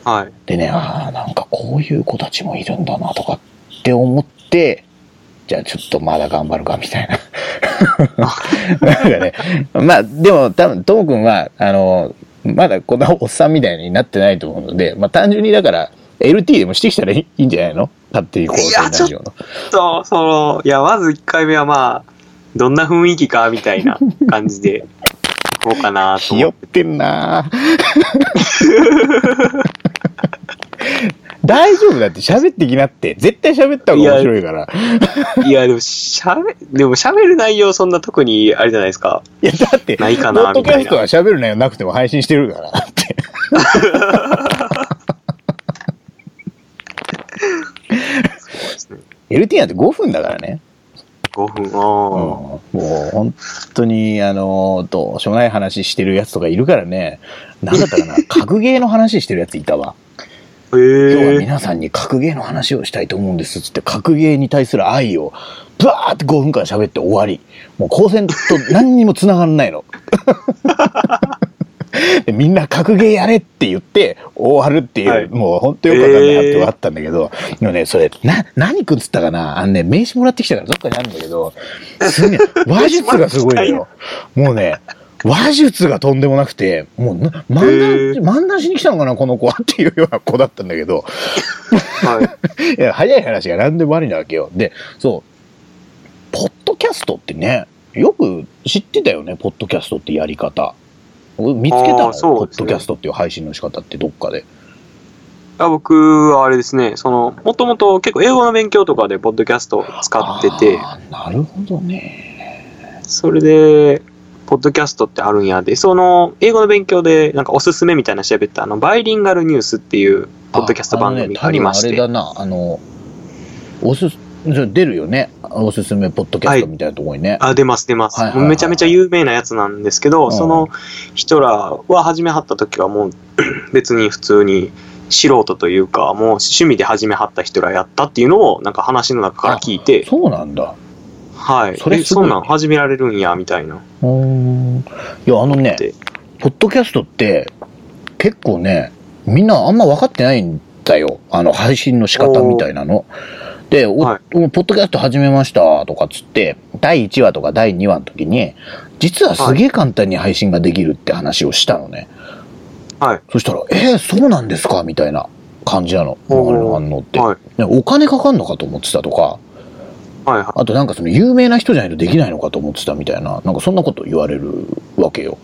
はい。でね、ああ、なんかこういう子たちもいるんだなとかって思って、じゃあちょっとまだ頑張るかみたいな。なんかね、まあでも多分、ともくんは、あの、まだこんなおっさんみたいになってないと思うので、まあ単純にだから、LT でもしてきたらいいんじゃないの勝手にこう、いやラジオの。そう、その、いや、まず1回目はまあ、どんな雰囲気か、みたいな感じで、行こうかなとひ思っ。よっててんな 大丈夫だって喋ってきなって。絶対喋った方が面白いから。いや、でも、しゃべ、でも喋る内容そんな特に、あれじゃないですか。いや、だって、ないかな、みたいな。ドキャストは喋る内容なくても配信してるから。だって。LT なんて5分だからね。5分、うん、あもう本当に、あの、どうしようもない話してるやつとかいるからね。なんだったかな、格ゲーの話してるやついたわ。今日はえ。皆さんに格ゲーの話をしたいと思うんですっつって、格ゲーに対する愛を、ブワーって5分間喋って終わり。もう光線と何にも繋がんないの。でみんな格ゲーやれって言って終わるっていう、はいもう本当よくわかんないやつがあったんだけど、でもね、それ、な、何くんつったかな？あのね、名刺もらってきたからどっかにあるんだけど、すげえ、話術がすごいのよ。もうね、話術がとんでもなくて、もうな、漫へ談、漫談しに来たのかな、この子はっていうような子だったんだけど、はい。いや、早い話が何でもありなわけよ。で、そう、ポッドキャストってね、よく知ってたよね、ポッドキャストってやり方。俺見つけたねポッドキャストっていう配信の仕方ってどっかで。あ僕はあれですね、その、もともと結構英語の勉強とかでポッドキャスト使ってて、なるほどね。それで、ポッドキャストってあるんやで、その、英語の勉強で、なんかおすすめみたいなの調べた、あの、バイリンガルニュースっていう、ポッドキャスト番組がありまして。あのね、あれだな、あの、おす出るよね。おすすめポッドキャストみたいなところにね。あ、出ます出ます、めちゃめちゃ有名なやつなんですけど、うんその人らは始めはった時はもう 別に普通に素人というか、もう趣味で始めはった人らやったっていうのをなんか話の中から聞いて、そうなんだ。はい。それそんなん始められるんや、みたいな。うーん。いや、あのねで、ポッドキャストって、結構ね、みんなあんま分かってないんだよ。あの、配信の仕方みたいなの。で、お、はいポッドキャスト始めましたとかっつって、第1話とか第2話の時に、実はすげえ簡単に配信ができるって話をしたのね。はい。そしたら、えー、そうなんですか？みたいな感じなの。周りの反応って、はい。ねお金かかんのかと思ってたとか、はいはい。あとなんかその有名な人じゃないとできないのかと思ってたみたいな、なんかそんなこと言われるわけよ。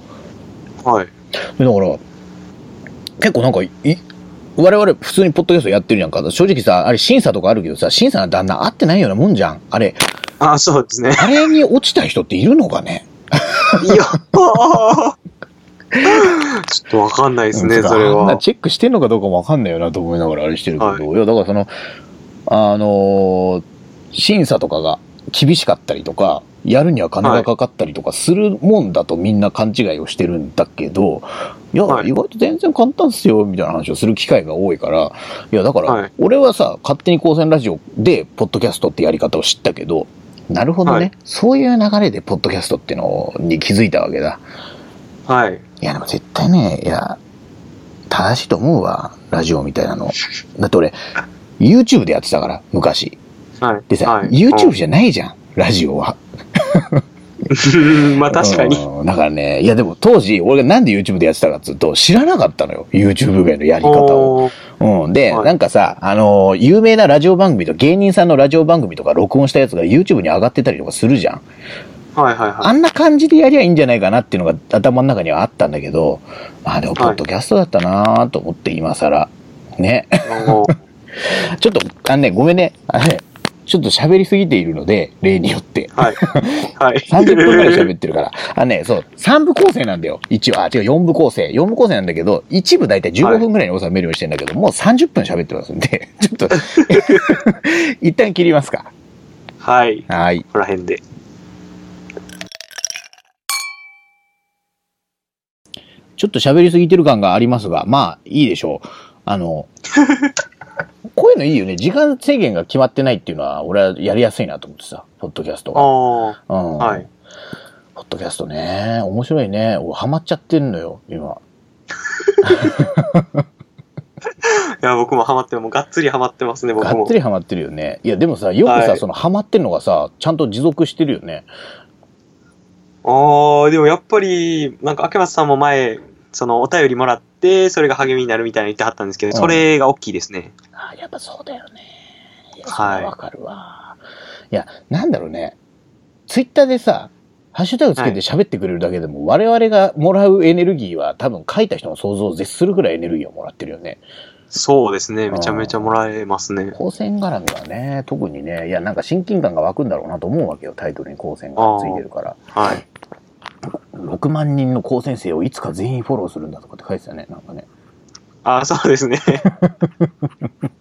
はい。でだから、結構なんかい、我々普通にポッドキャストやってるやんか。正直さ、あれ審査とかあるけどさ、審査なんてあんな合ってないようなもんじゃん。あれ、あ、そうですね。あれに落ちた人っているのかね？いや、ちょっとわかんないですね、うんそれは。チェックしてんのかどうかもわかんないよなと思いながらあれしてるけど、はいい、や、だからその、あのー審査とかが厳しかったりとか、やるには金がかかったりとかするもんだとみんな勘違いをしてるんだけど、いや、はい意外と全然簡単っすよ、みたいな話をする機会が多いから、いや、だから、はい俺はさ、勝手に高専ラジオで、ポッドキャストってやり方を知ったけど、なるほどね、はいそういう流れでポッドキャストっていうのに気づいたわけだ。はい。いや、でも絶対ね、いや、正しいと思うわ、ラジオみたいなの。だって俺、YouTube でやってたから、昔。はい。でさ、はい YouTube じゃないじゃん、ラジオは。うん まあ確かに。うんだからね、いやでも当時、俺がなんで YouTube でやってたかっつうと、知らなかったのよ、YouTube 名のやり方を。うん。で、はいなんかさ、あのー有名なラジオ番組と芸人さんのラジオ番組とか録音したやつが YouTube に上がってたりとかするじゃん。はいはいはあんな感じでやりゃいいんじゃないかなっていうのが頭の中にはあったんだけど、まあでも、ポッドキャストだったなと思って今更。ね。ちょっと、あのね、ごめんね。ね、ちょっと喋りすぎているので、例によって。はい。はい。30分くらい喋ってるから。あのね、そう、3部構成なんだよ。一応、あ、違う、4部構成。4部構成なんだけど、一部だいたい15分くらいに収めるようにしてんだけど、もう30分喋ってますんで、ちょっと、一旦切りますか。はい。はい。ここら辺で。ちょっと喋りすぎてる感がありますが、まあ、いいでしょう。あの、こういうのいいよね。時間制限が決まってないっていうのは、俺はやりやすいなと思ってさ、ポッドキャストあが。うん。あ。はい。ポッドキャストね。面白いね。俺、ハマっちゃってんのよ、今。いや、僕もハマって、もうがっつりハマってますね、僕もがっつ。りハマってるよね。いや、でもさ、よくさ、はいそのハマってるのがさ、ちゃんと持続してるよね。ああ、でもやっぱり、なんか、明松さんも前、そのお便りもらって、それが励みになるみたいな言ってはったんですけど、うんそれが大きいですね。あやっぱそうだよね。いや、そはいれはわかるわ。いや、なんだろうね。ツイッターでさ、ハッシュタグつけて喋ってくれるだけでも、我々がもらうエネルギーは多分書いた人の想像を絶するぐらいエネルギーをもらってるよね。そうですね。めちゃめちゃもらえますね。光線絡みはね、特にね、いや、なんか親近感が湧くんだろうなと思うわけよ、タイトルに光線がついてるから。はい。6万人の高専生をいつか全員フォローするんだとかって書いてたね、なんかね。ああ、そうですね。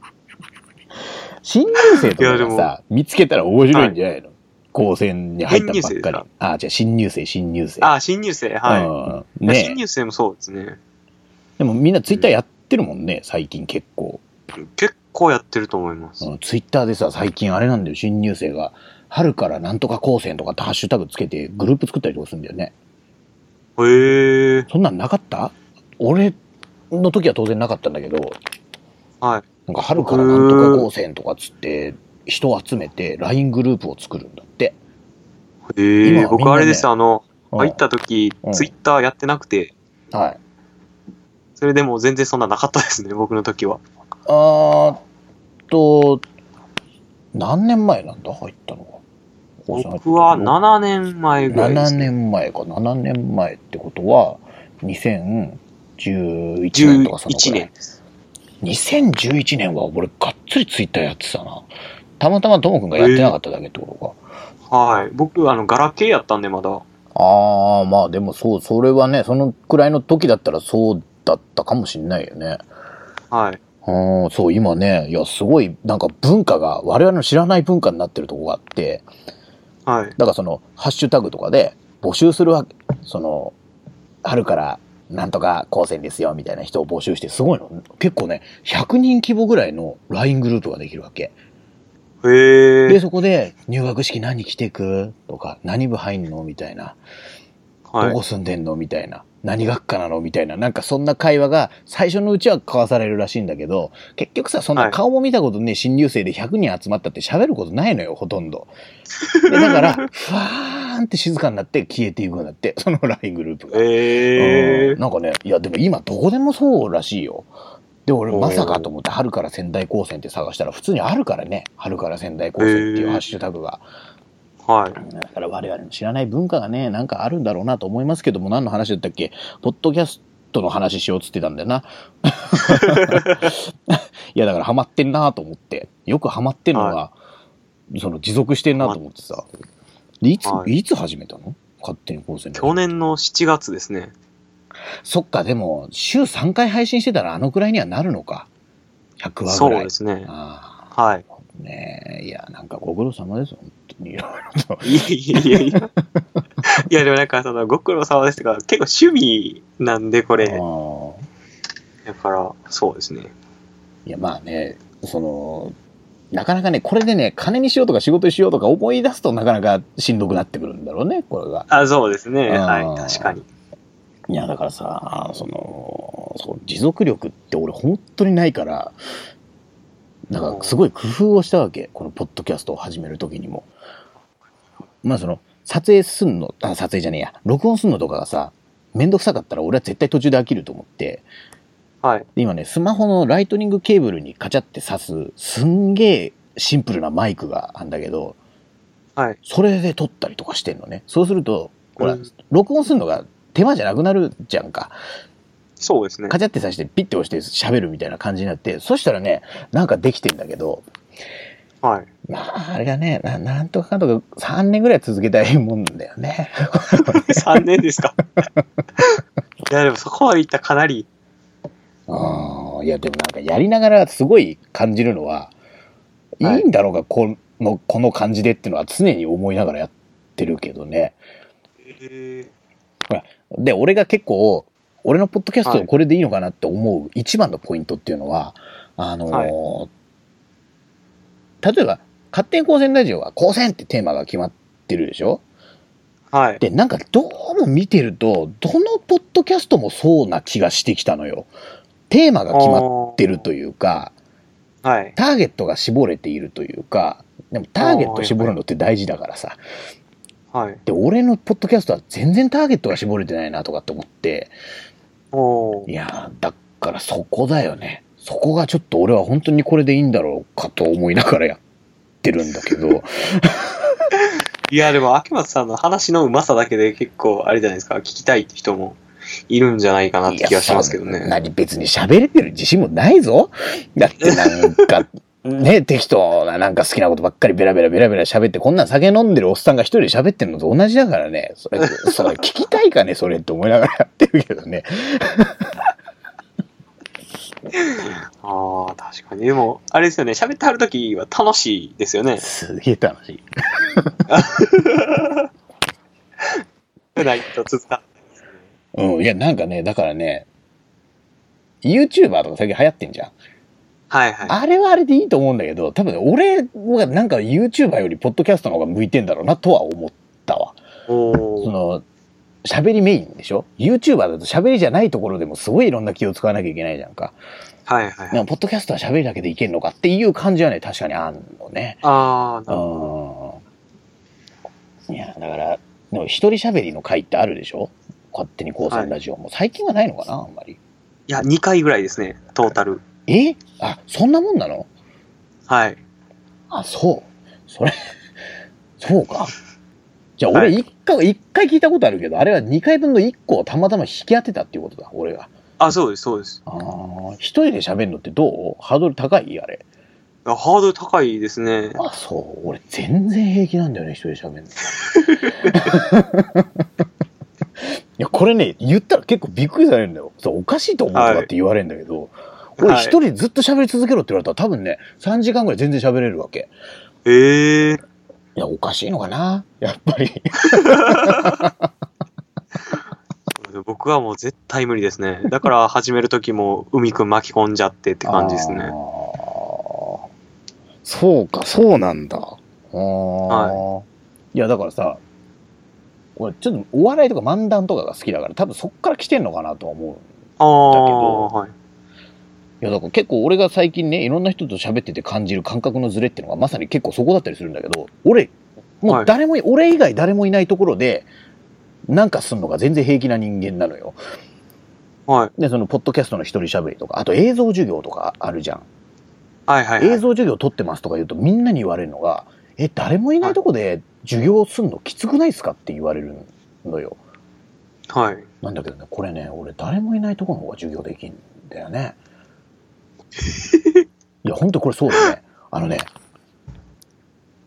新入生とかがさ、見つけたら面白いんじゃないの、高専に入ったばっかり新入生ですか。あ、じゃあ新入生、新入生。ああ、新入生。はい。うん、ね新入生もそうですね。でもみんなツイッターやってるもんね、最近結構。結構やってると思います。うん、ツイッターでさ、最近あれなんだよ、新入生が、春からなんとか高専とかってハッシュタグつけてグループ作ったりとかするんだよね。へえ。そんなんなかった？俺の時は当然なかったんだけど、はい。なんか春からなんとか高専とかっつって、人を集めて LINE グループを作るんだって。へえ。ね僕あれです、あの、うん入った時うん、ツイッターやってなくて、はい。それでも全然そんななかったですね、僕の時は。あーっと、何年前なんだ入ったのが。僕は7年前ぐらいで7す、ね。年前か。7年前ってことは、2011年とかその11くらい年。です。2011年は俺がっつりツイッターやってたな。たまたまともくんがやってなかっただけってことか。はい。僕、あの、ガラケーやったんで、まだ。ああ、まあでもそう、それはね、そのくらいの時だったらそうだったかもしんないよね。はい。うん、そう、今ね、いや、すごい、なんか文化が、我々の知らない文化になってるとこがあって、はい。だからその、ハッシュタグとかで募集するわけ。その、春から、なんとか高専ですよ、みたいな人を募集して、すごいの。結構ね、100人規模ぐらいの LINE グループができるわけ。へで、そこで、入学式何着てくとか、何部入んのみたいな。はいどこ。住んでんのみたいな。何学科なの？みたいな。なんかそんな会話が最初のうちは交わされるらしいんだけど、結局さ、そんはない顔も見たことねえ新入生で100人集まったって喋ることないのよ、ほとんど。でだから、ふわーんって静かになって消えていくんだって、その LINE グループが。へえうん。なんかね、いやでも今どこでもそうらしいよ。で、俺まさかと思って春から仙台高専って探したら普通にあるからね。春から仙台高専っていうハッシュタグが。はい。だから我々の知らない文化がね、なんかあるんだろうなと思いますけども、何の話だったっけ？ポッドキャストの話しようっつってたんだよな。いや、だからハマってんなと思って。よくハマってんのが、その持続してんなと思ってさ。でいつ、はいいつ始めたの？勝手に高専去年の7月ですね。そっか、でも、週3回配信してたらあのくらいにはなるのか。100話そうぐらい。ですね。あはい。あ、ねえ。いや、なんかご苦労様です、本当に。いろいろと。いやいやいや。いや、でもなんか、その、ご苦労様ですとか、結構趣味なんで、これ。だから、そうですね。いや、まあね、その、なかなかね、これでね、金にしようとか仕事にしようとか思い出すとなかなかしんどくなってくるんだろうね、これが。あ、そうですね。はい。確かに。いや、だからさ、その、そう持続力って俺本当にないから、なんかすごい工夫をしたわけ。このポッドキャストを始める時にも。まあその、撮影すんの、あ、撮影じゃねえや、録音すんのとかがさ、めんどくさかったら俺は絶対途中で飽きると思って、はい。で今ね、スマホのライトニングケーブルにカチャって挿す、すんげえシンプルなマイクがあるんだけど、はい。それで撮ったりとかしてんのね。そうすると、ほら、うん録音するのが手間じゃなくなるじゃんか。そうですねカ。チャって挿してピッて押して喋るみたいな感じになって、そしたらね、なんかできてんだけど、はい。まあ、あれがね、ななんとかかんとか3年ぐらい続けたいもんだよね。3年ですか。いや、でもそこまでいったらかなり。ああ、いや、でもなんかやりながらすごい感じるのは、いはいいんだろうか、この、この感じでっていうのは常に思いながらやってるけどね。えで、俺が結構、俺のポッドキャストこれでいいのかなって思う一番のポイントっていうのは、あのー例えば、勝手に高専ラジオは高専ってテーマが決まってるでしょ？はい。で、なんかどうも見てると、どのポッドキャストもそうな気がしてきたのよ。テーマが決まってるというか、はい。ターゲットが絞れているというか、でもターゲット絞るのって大事だからさ。はい。で、俺のポッドキャストは全然ターゲットが絞れてないなとかって思って、おーいやー、だからそこだよね。そこがちょっと俺は本当にこれでいいんだろうかと思いながらやってるんだけど、いや、でも、秋松さんの話のうまさだけで結構、あれじゃないですか、聞きたいって人もいるんじゃないかなって気がしますけどね。何別に喋れてる自信もないぞ。だってなんか、ね、適当ななんか好きなことばっかりベラベラベラベラ喋って、こんなん酒飲んでるおっさんが一人で喋ってるのと同じだからね。それ、それ聞きたいかね、それって思いながらやってるけどね。ああ、確かに。でも、あれですよね、喋ってはるときは楽しいですよね。すげえ楽しい。ないと続かうん、いや、なんかね、だからね、YouTuber とか最近流行ってんじゃん。はいはい。あれはあれでいいと思うんだけど、多分ね俺はなんか YouTuber よりポッドキャストの方が向いてんだろうなとは思ったわ。その、喋りメインでしょ ?YouTuber だと喋りじゃないところでもすごいいろんな気を使わなきゃいけないじゃんか。はいはいはい。でも、ポッドキャストは喋りだけでいけんのかっていう感じはね、確かにあんのね。ああ、うなるほん。いや、だから、でも一人喋りの回ってあるでしょ？勝手に高専ラジオも。最近はないのかなあんまり。いや、2回ぐらいですね、トータル。え？あ、そんなもんなの？はい。あ、そう。それ、そうか。じゃあ俺はい一回、一回聞いたことあるけど、あれは二回分の一個をたまたま引き当てたっていうことだ、俺が。あ、そうです、そうです。ああ、一人で喋るのってどう？ハードル高い？あれ。ハードル高いですね。あ、そう。俺全然平気なんだよね、一人で喋るの。いや、これね、言ったら結構びっくりされるんだよ。そうおかしいと思うとかって言われるんだけど、俺はい一人ずっと喋り続けろって言われたら多分ね、3時間ぐらい全然喋れるわけ。ええいや、おかしいのかな？やっぱり。僕はもう絶対無理ですね。だから始める時も海くん巻き込んじゃってって感じですねそうか、そうなんだ。あい。いや、だからさ、俺ちょっとお笑いとか漫談とかが好きだから、多分そっから来てんのかなとは思う。ああ、だけどはい。いや、だから結構俺が最近ね、いろんな人と喋ってて感じる感覚のズレっていうのがまさに結構そこだったりするんだけど、俺、もう誰もい、俺以外誰もいないところで、なんかすんのが全然平気な人間なのよ。はい。で、その、ポッドキャストの一人喋りとか、あと映像授業とかあるじゃん。はいはい、はい。映像授業撮ってますとか言うとみんなに言われるのが、え、誰もいないとこで授業すんのきつくないですかって言われるのよ。はい。なんだけどね、これね、俺誰もいないとこの方が授業できんだよね。いや、ほんとこれそうだね。あのね、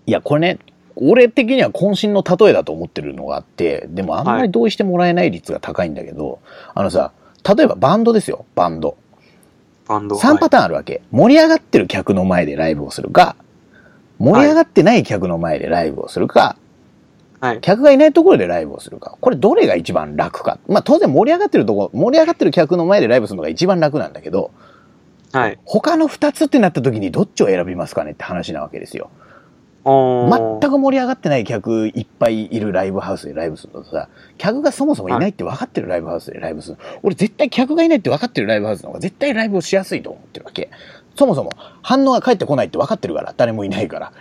いや、これね、俺的には渾身の例えだと思ってるのがあって、でもあんまり同意してもらえない率が高いんだけど、あのさ、例えばバンドですよ、バンド。バンド。3パターンあるわけ。盛り上がってる客の前でライブをするか、盛り上がってない客の前でライブをするか、はい。はい。客がいないところでライブをするか。これどれが一番楽か。まあ当然盛り上がってるとこ、盛り上がってる客の前でライブするのが一番楽なんだけど、はい。他の2つってなった時にどっちを選びますかねって話なわけですよ。全く盛り上がってない客いっぱいいるライブハウスでライブするとさ、客がそもそもいないって分かってるライブハウスでライブする。俺絶対客がいないって分かってるライブハウスの方が絶対ライブをしやすいと思ってるわけ。そもそも反応が返ってこないって分かってるから、誰もいないから。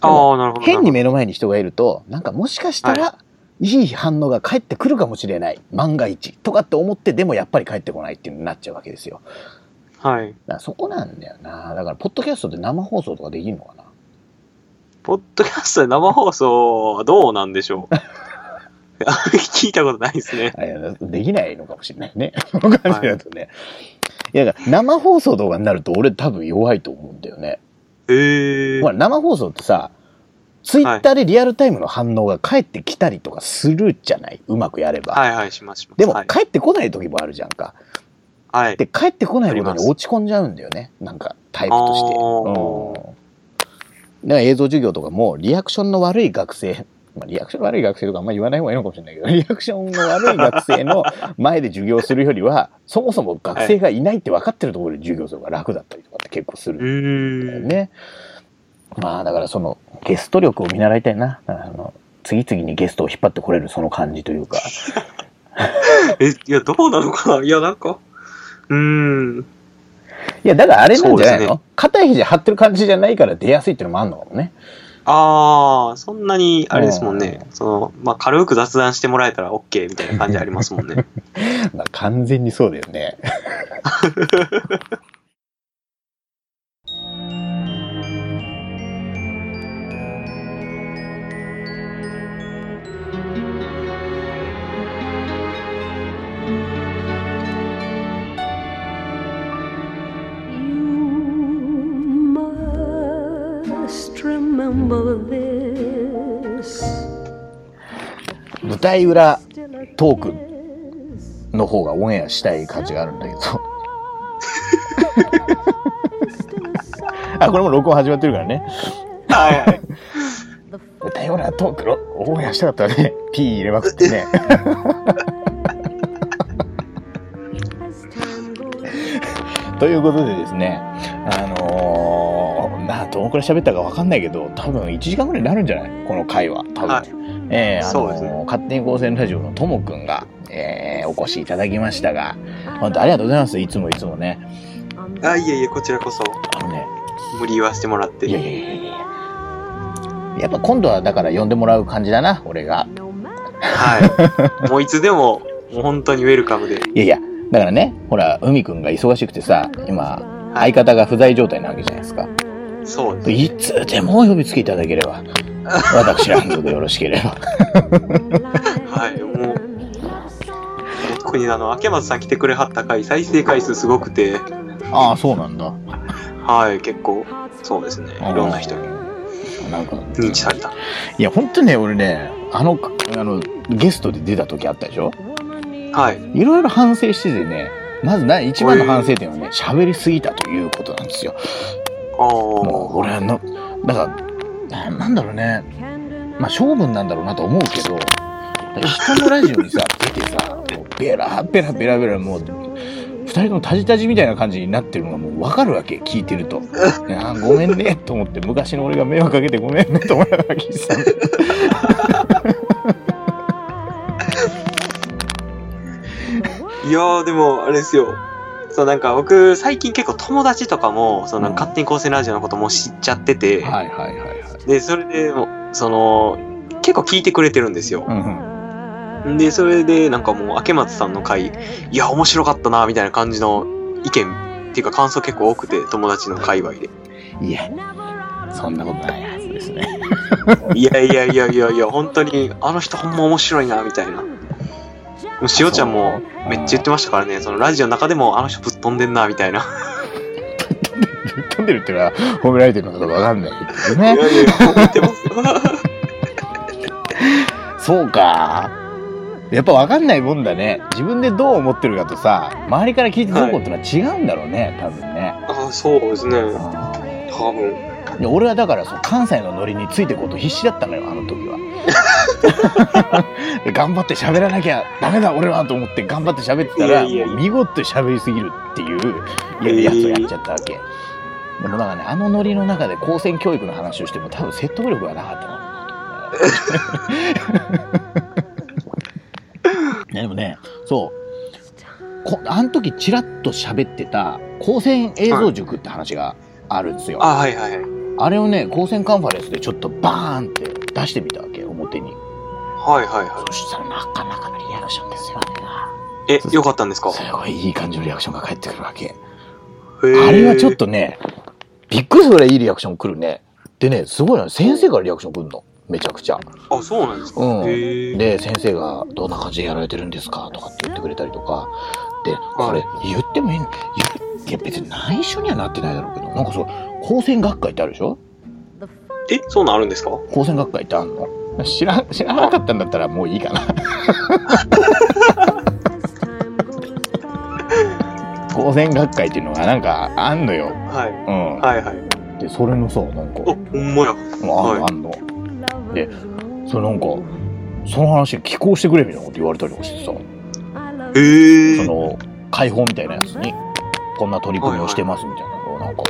ああ、なるほど。変に目の前に人がいると、なんかもしかしたら、いい反応が返ってくるかもしれない。万が一。とかって思って、でもやっぱり返ってこないっていうのになっちゃうわけですよ。はい。だそこなんだよな。だから、ポッドキャストで生放送とかできるのかな？ポッドキャストで生放送はどうなんでしょう？聞いたことないですね。できないのかもしれないね。この感じだとね。いや、だから生放送とかになると俺多分弱いと思うんだよね。ええほら、生放送ってさ、ツイッターでリアルタイムの反応が返ってきたりとかするじゃない、うまくやれば。はいはい、します。でもはい、返ってこない時もあるじゃんか。はい。で、帰ってこないことに落ち込んじゃうんだよね。なんか、タイプとして。うん。だから映像授業とかも、リアクションの悪い学生、まあ、リアクションの悪い学生とかあんま言わない方がいいのかもしれないけど、リアクションの悪い学生の 前で授業するよりは、そもそも学生がいないって分かってるところで授業する方が楽だったりとかって結構するうんだよ。ね。まあ、だからその、ゲスト力を見習いたいな。あの次々にゲストを引っ張ってこれるその感じというか。え、いや、どうなのかな？いや、なんか、うーん。いや、だからあれなんじゃないの？肩肘張ってる感じじゃないから出やすいっていうのもあるのかもね。ああ、そんなに、あれですもんね。その、まあ、軽く雑談してもらえたら OK みたいな感じありますもんね。まあ完全にそうだよね。remember this. 舞台裏トークの方がオンエアしたい感じがあるんだけど。あ、これも録音始まってるからね。はいはい。舞台裏トークのオンエアしたかったらね。P 入れまくってね。ということでですね、くらい喋ったかわかんないけど、多分1時間ぐらいになるんじゃない？この回は。多分。はいえーあのーそうですね勝手に高専ラジオのともくんが、えーお越しいただきましたが、本当ありがとうございます。いつもいつもね。あ、いえいえ、こちらこそ、あのね、無理言わせてもらって。いやいやいやいやいや。やっぱ今度はだから呼んでもらう感じだな、俺が。はい。もういつでも、もう本当にウェルカムで。いやいや、だからね、ほら、海くんが忙しくてさ、今、相方が不在状態なわけじゃないですか。そうです。いつでもお呼びつけいただければ、私ランドでよろしければ。はい、もう、特にあの、明松さん来てくれはった回、再生回数すごくて、ああ、そうなんだ。はい、結構、そうですね。いろんな人になんか、認知された。いや、本当ね、俺ね、あの、あの、ゲストで出た時あったでしょ？はい。いろいろ反省しててね、まずな、一番の反省点はね、喋りすぎたということなんですよ。あもう、あ。俺はの、だから、ななんだろうね、まあ、性分なんだろうなと思うけど、人のラジオにさ、出てさ、ベラベラベラベラ、もう、二人ともタジタジみたいな感じになってるのがもうわかるわけ、聞いてると。いやーごめんね、と思って、昔の俺が迷惑かけてごめんね、と思いながら聞いてたんだいやー、でも、あれですよ。そう、なんか僕、最近結構友達とかも、その、うん勝手に高専ラジオのことも知っちゃってて、はいはいはいはい。で、それでもう、その、結構聞いてくれてるんですよう。んうん。で、それで、なんかもう、明松さんの回、いや、面白かったな、みたいな感じの意見、っていうか感想結構多くて、友達の界隈で。いや、そんなことないはずですね。いやいやいやいやいや、本当に、あの人ほんま面白いな、みたいな。しおちゃんもめっちゃ言ってましたからね、そのラジオの中でもあの人ぶっ飛んでんな、みたいな。ぶっ飛んでるっていうのは褒められてるのかわかんないけどね。いやいや、言ってます。そうか。やっぱわかんないもんだね。自分でどう思ってるかとさ、周りから聞いてどうこうってのは違うんだろうね、多分ね。あそうですね。あ多分。ーいや俺はだからそう関西のノリについていこうと必死だったのよ、あの時は。で 頑張って喋らなきゃダメだ俺はと思って頑張って喋ってたら、もう見事喋りすぎるっていうややつをやっちゃったわけ。でもだからね、あのノリの中で高専教育の話をしても多分説得力がなかったな。でもね、そう。こあの時ちらっと喋ってた高専映像塾って話があるんですよ。あ、はいはいはい。あれをね、高専カンファレンスでちょっとバーンって出してみたわけ、表に。はいはいはそしたらなかなかのリアクションですよ、い。え、よかったんですか？すごいいい感じのリアクションが返ってくるわけ。あれはちょっとね、びっくりするぐらいいいリアクション来るね。でね、すごいな、先生からリアクション来るの？めちゃくちゃ。あ、そうなんですか？うんで、先生がどんな感じでやられてるんですか？とかって言ってくれたりとか。で、これ言ってもいいの？言いや別に内緒にはなってないだろうけど、なんかそう、高専学会ってあるでしょ？え、そうなんあるんですか？高専学会ってあんの？知ら知らなかったんだったらもういいかな。高専学会っていうのがなんかあんのよ。はい。うん。はいはい。で、それのさ、なんか、お、ほんまや。あんの、はいあんの。で、それなんか、その話寄稿してくれみたいなこと言われたりとかしてさ、へえ。その、解放みたいなやつに、こんな取り組みをしてますみたいなのをなんか、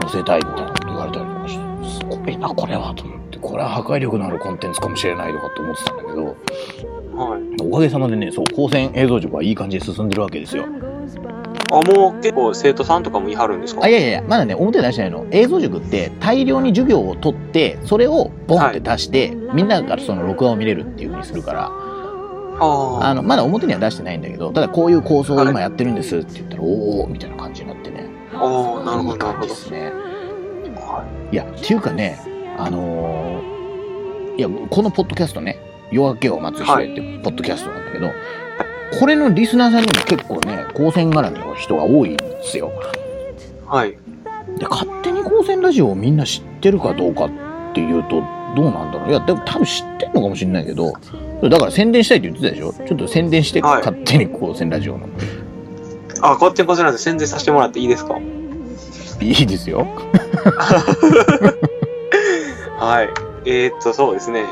載せたいみたいなこと言われたりとかして、すごいな、これは、と思って、これは破壊力のあるコンテンツかもしれないとかって思ってたんだけど、はい。おかげさまでね、そう、高専映像塾はいい感じで進んでるわけですよ。あ、もう結構生徒さんとかもいはるんですか？あ、いやいやいや、まだね、表に出してないの。映像塾って大量に授業を取って、それをボンって出して、みんなからその録画を見れるっていう風にするから、ああの、まだ表には出してないんだけど、ただこういう構想を今やってるんですって言ったら、おーみたいな感じになってね。あ。ああ、なるほど、なるほど。じですね。はいや、っていうかね、あのーいや、このポッドキャストね、夜明けを待つ人へってポッドキャストなんだけど、これのリスナーさんにも結構ね、高専絡みの人が多いんですよ。い。はい。で、勝手に高専ラジオをみんな知ってるかどうかっていうと、どうなんだろう。いや、でも多分知ってんのかもしれないけど、だから宣伝したいって言ってたでしょ？ちょっと宣伝して、はい勝手に高専ラジオの。あ、こうやってこちらで宣伝させてもらっていいですか？いいですよ。はい。えー、っと、そうですね。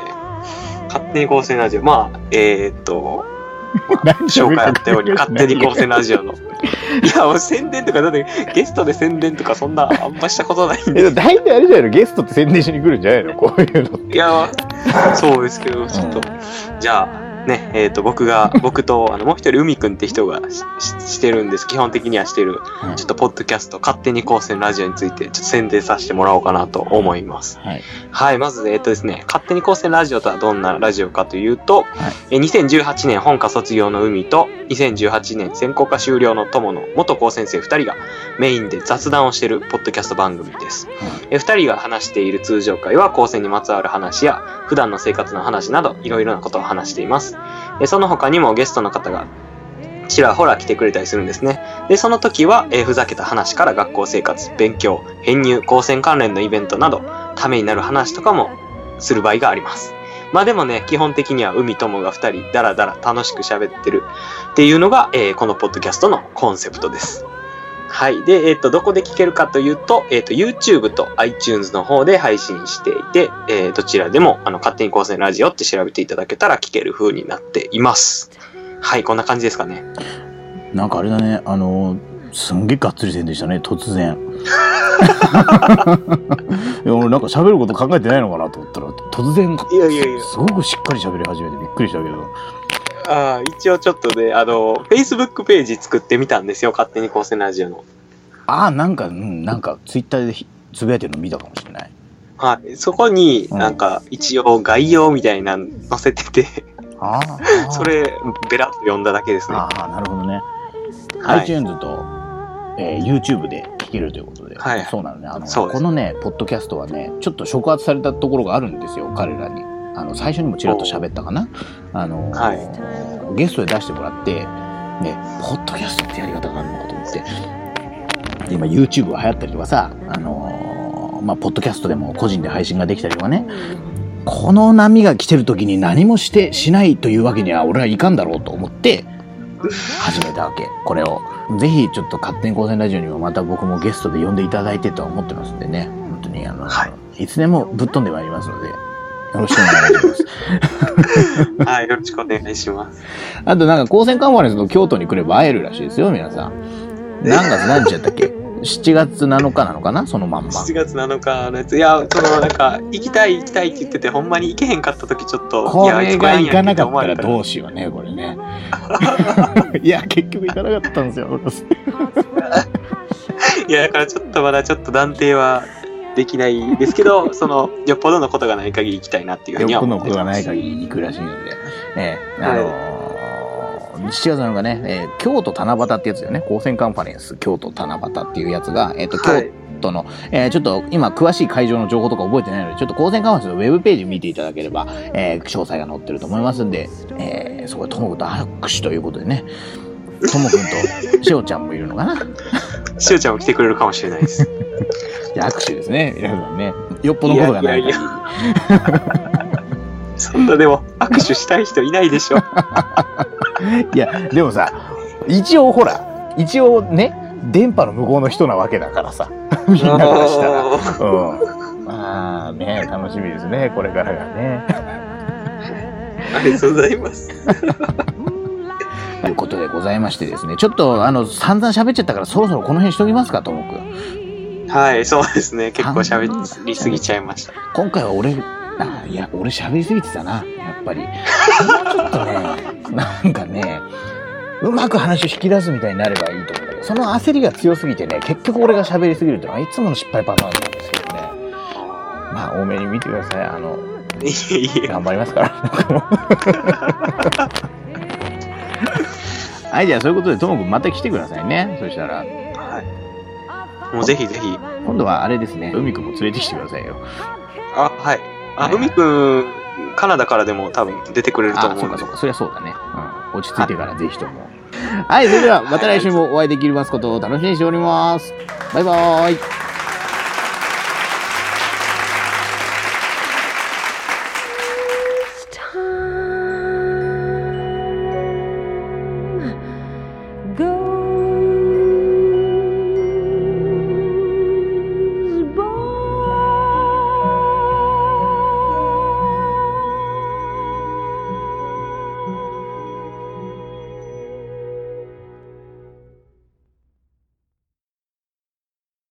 勝手に高専ラジオ。まあ、えー、っと、紹介あったように、勝手に高専ラジオの。いや、もう宣伝とか、だってゲストで宣伝とかそんなあんましたことないんで。え、大体あれじゃないの？ゲストって宣伝しに来るんじゃないの？こういうのって。いや、そうですけど、ちょっと、じゃあ、ね、えっ、と、僕が、僕と、あの、もう一人、海くんって人がしししてるんです。基本的にはしてる、うんちょっと、ポッドキャスト、勝手に高専ラジオについて、ちょっと宣伝させてもらおうかなと思います。はい。はい、まず、えっ、とですね、勝手に高専ラジオとはどんなラジオかというと、え2018年本科卒業の海と、2018年専攻科修了の友の元高専生2人がメインで雑談をしているポッドキャスト番組です。え2人が話している通常会は高専にまつわる話や、普段の生活の話など、いろいろなことを話しています。えその他にもゲストの方がちらほら来てくれたりするんですね。で、その時は、えふざけた話から学校生活、勉強、編入、高専関連のイベントなど、ためになる話とかもする場合があります。まあでもね、基本的には海友が二人ダラダラ楽しく喋ってるっていうのが、えーこのポッドキャストのコンセプトです。はい。で、えっ、と、どこで聞けるかというと、えっ、と、YouTube と iTunes の方で配信していて、えーどちらでも、あの、勝手に高専ラジオって調べていただけたら聞ける風になっています。はい、こんな感じですかね。なんかあれだね、あの、すんげえがっつりせんでしたね、突然。いや俺なんか喋ること考えてないのかなと思ったら、突然、いやいやいやすごくしっかり喋り始めてびっくりしたけど。ああ、一応ちょっとね、あの、Facebook ページ作ってみたんですよ、勝手に高専ラジオの。ああ、なんか、うん、なんか、ツイッターでひつぶやいてるの見たかもしれない。はい。そこにうんなんか、一応概要みたいなの載せてて、ああ。それ、ベラッと読んだだけですね。ああ、なるほどね。はい iTunes と、えー YouTube で聞けるということで。はいそうなのね。あの、このね、ポッドキャストはね、ちょっと触発されたところがあるんですよ、彼らに。あの、最初にもちらっと喋ったかな？あの、はいゲストで出してもらって、ね、ポッドキャストってやり方があるのかと思って。で今 YouTube が流行ったりとかさ、あのまあ、ポッドキャストでも個人で配信ができたりとかね。この波が来てる時に何もして、しないというわけには俺はいかんだろうと思って、始めたわけ、これを。ぜひちょっと勝手に高専ラジオにもまた僕もゲストで呼んでいただいてとは思ってますんでね。本当にあの、、はいつでもぶっ飛んでまいりますので、よろしくお願いします。はい、よろしくお願いします。あとなんか高専カンファレンスの京都に来れば会えるらしいですよ、皆さん。何月何日やったっけ ?7 月7日なのかな？そのまんま。7月7日のやつ。いや、その、なんか、行きたい行きたいって言ってて、ほんまに行けへんかった時ちょっと、これが行かなかったらどうしようね、これね。いや、結局行かなかったんですよ。いや、だからちょっとまだちょっと断定はできないですけど、その、よっぽどのことがない限り行きたいなっていうふうにはよっぽどの。ことがない限り行くらしいので。ええあのー7月7日ね、えー京都七夕ってやつだよね。高専カンファレンス京都七夕っていうやつが、えっ、と、京はい。都の、えーちょっと今詳しい会場の情報とか覚えてないので、ちょっと高専カンファレンスのウェブページ見ていただければ、えー詳細が載ってると思いますんで、えーそこでともくんと握手ということでね、ともくんとしおちゃんもいるのかな？しおちゃんも来てくれるかもしれないです。じゃあ握手ですね、皆さんね。よっぽどのことがない限り。いやい そんなでも、握手したい人いないでしょ。いや、でもさ、一応ほら、一応ね、電波の向こうの人なわけだからさ、みんなからしたら。うん。まあね、楽しみですね、これからがね。ありがとうございます。ということでございましてですね、ちょっとあの、散々喋っちゃったからそろそろこの辺しときますか、ともくん。はい、そうですね。結構喋りすぎちゃいました。今回は俺、あいや、俺喋りすぎてたな、やっぱり。もうちょっとね、なんかね、うまく話を引き出すみたいになればいいと思うんだけど、その焦りが強すぎてね、結局俺が喋りすぎるっていうのはいつもの失敗パターンなんですけどね。まあ、多めに見てください。あの。頑張りますから。はい、じゃあそういうことで、ともくんまた来てくださいね。そしたら、はい。もうぜひぜひ。今度はあれですね、海くんも連れてきてくださいよ。あ、はい。あ、はい海くん、カナダからでも多分出てくれるとあ、思のでそううかそう。か、そりゃそうだね。うん。落ち着いてからぜひとも。はい、それではまた来週もお会いできますことを楽しみにしております。バイバーイ。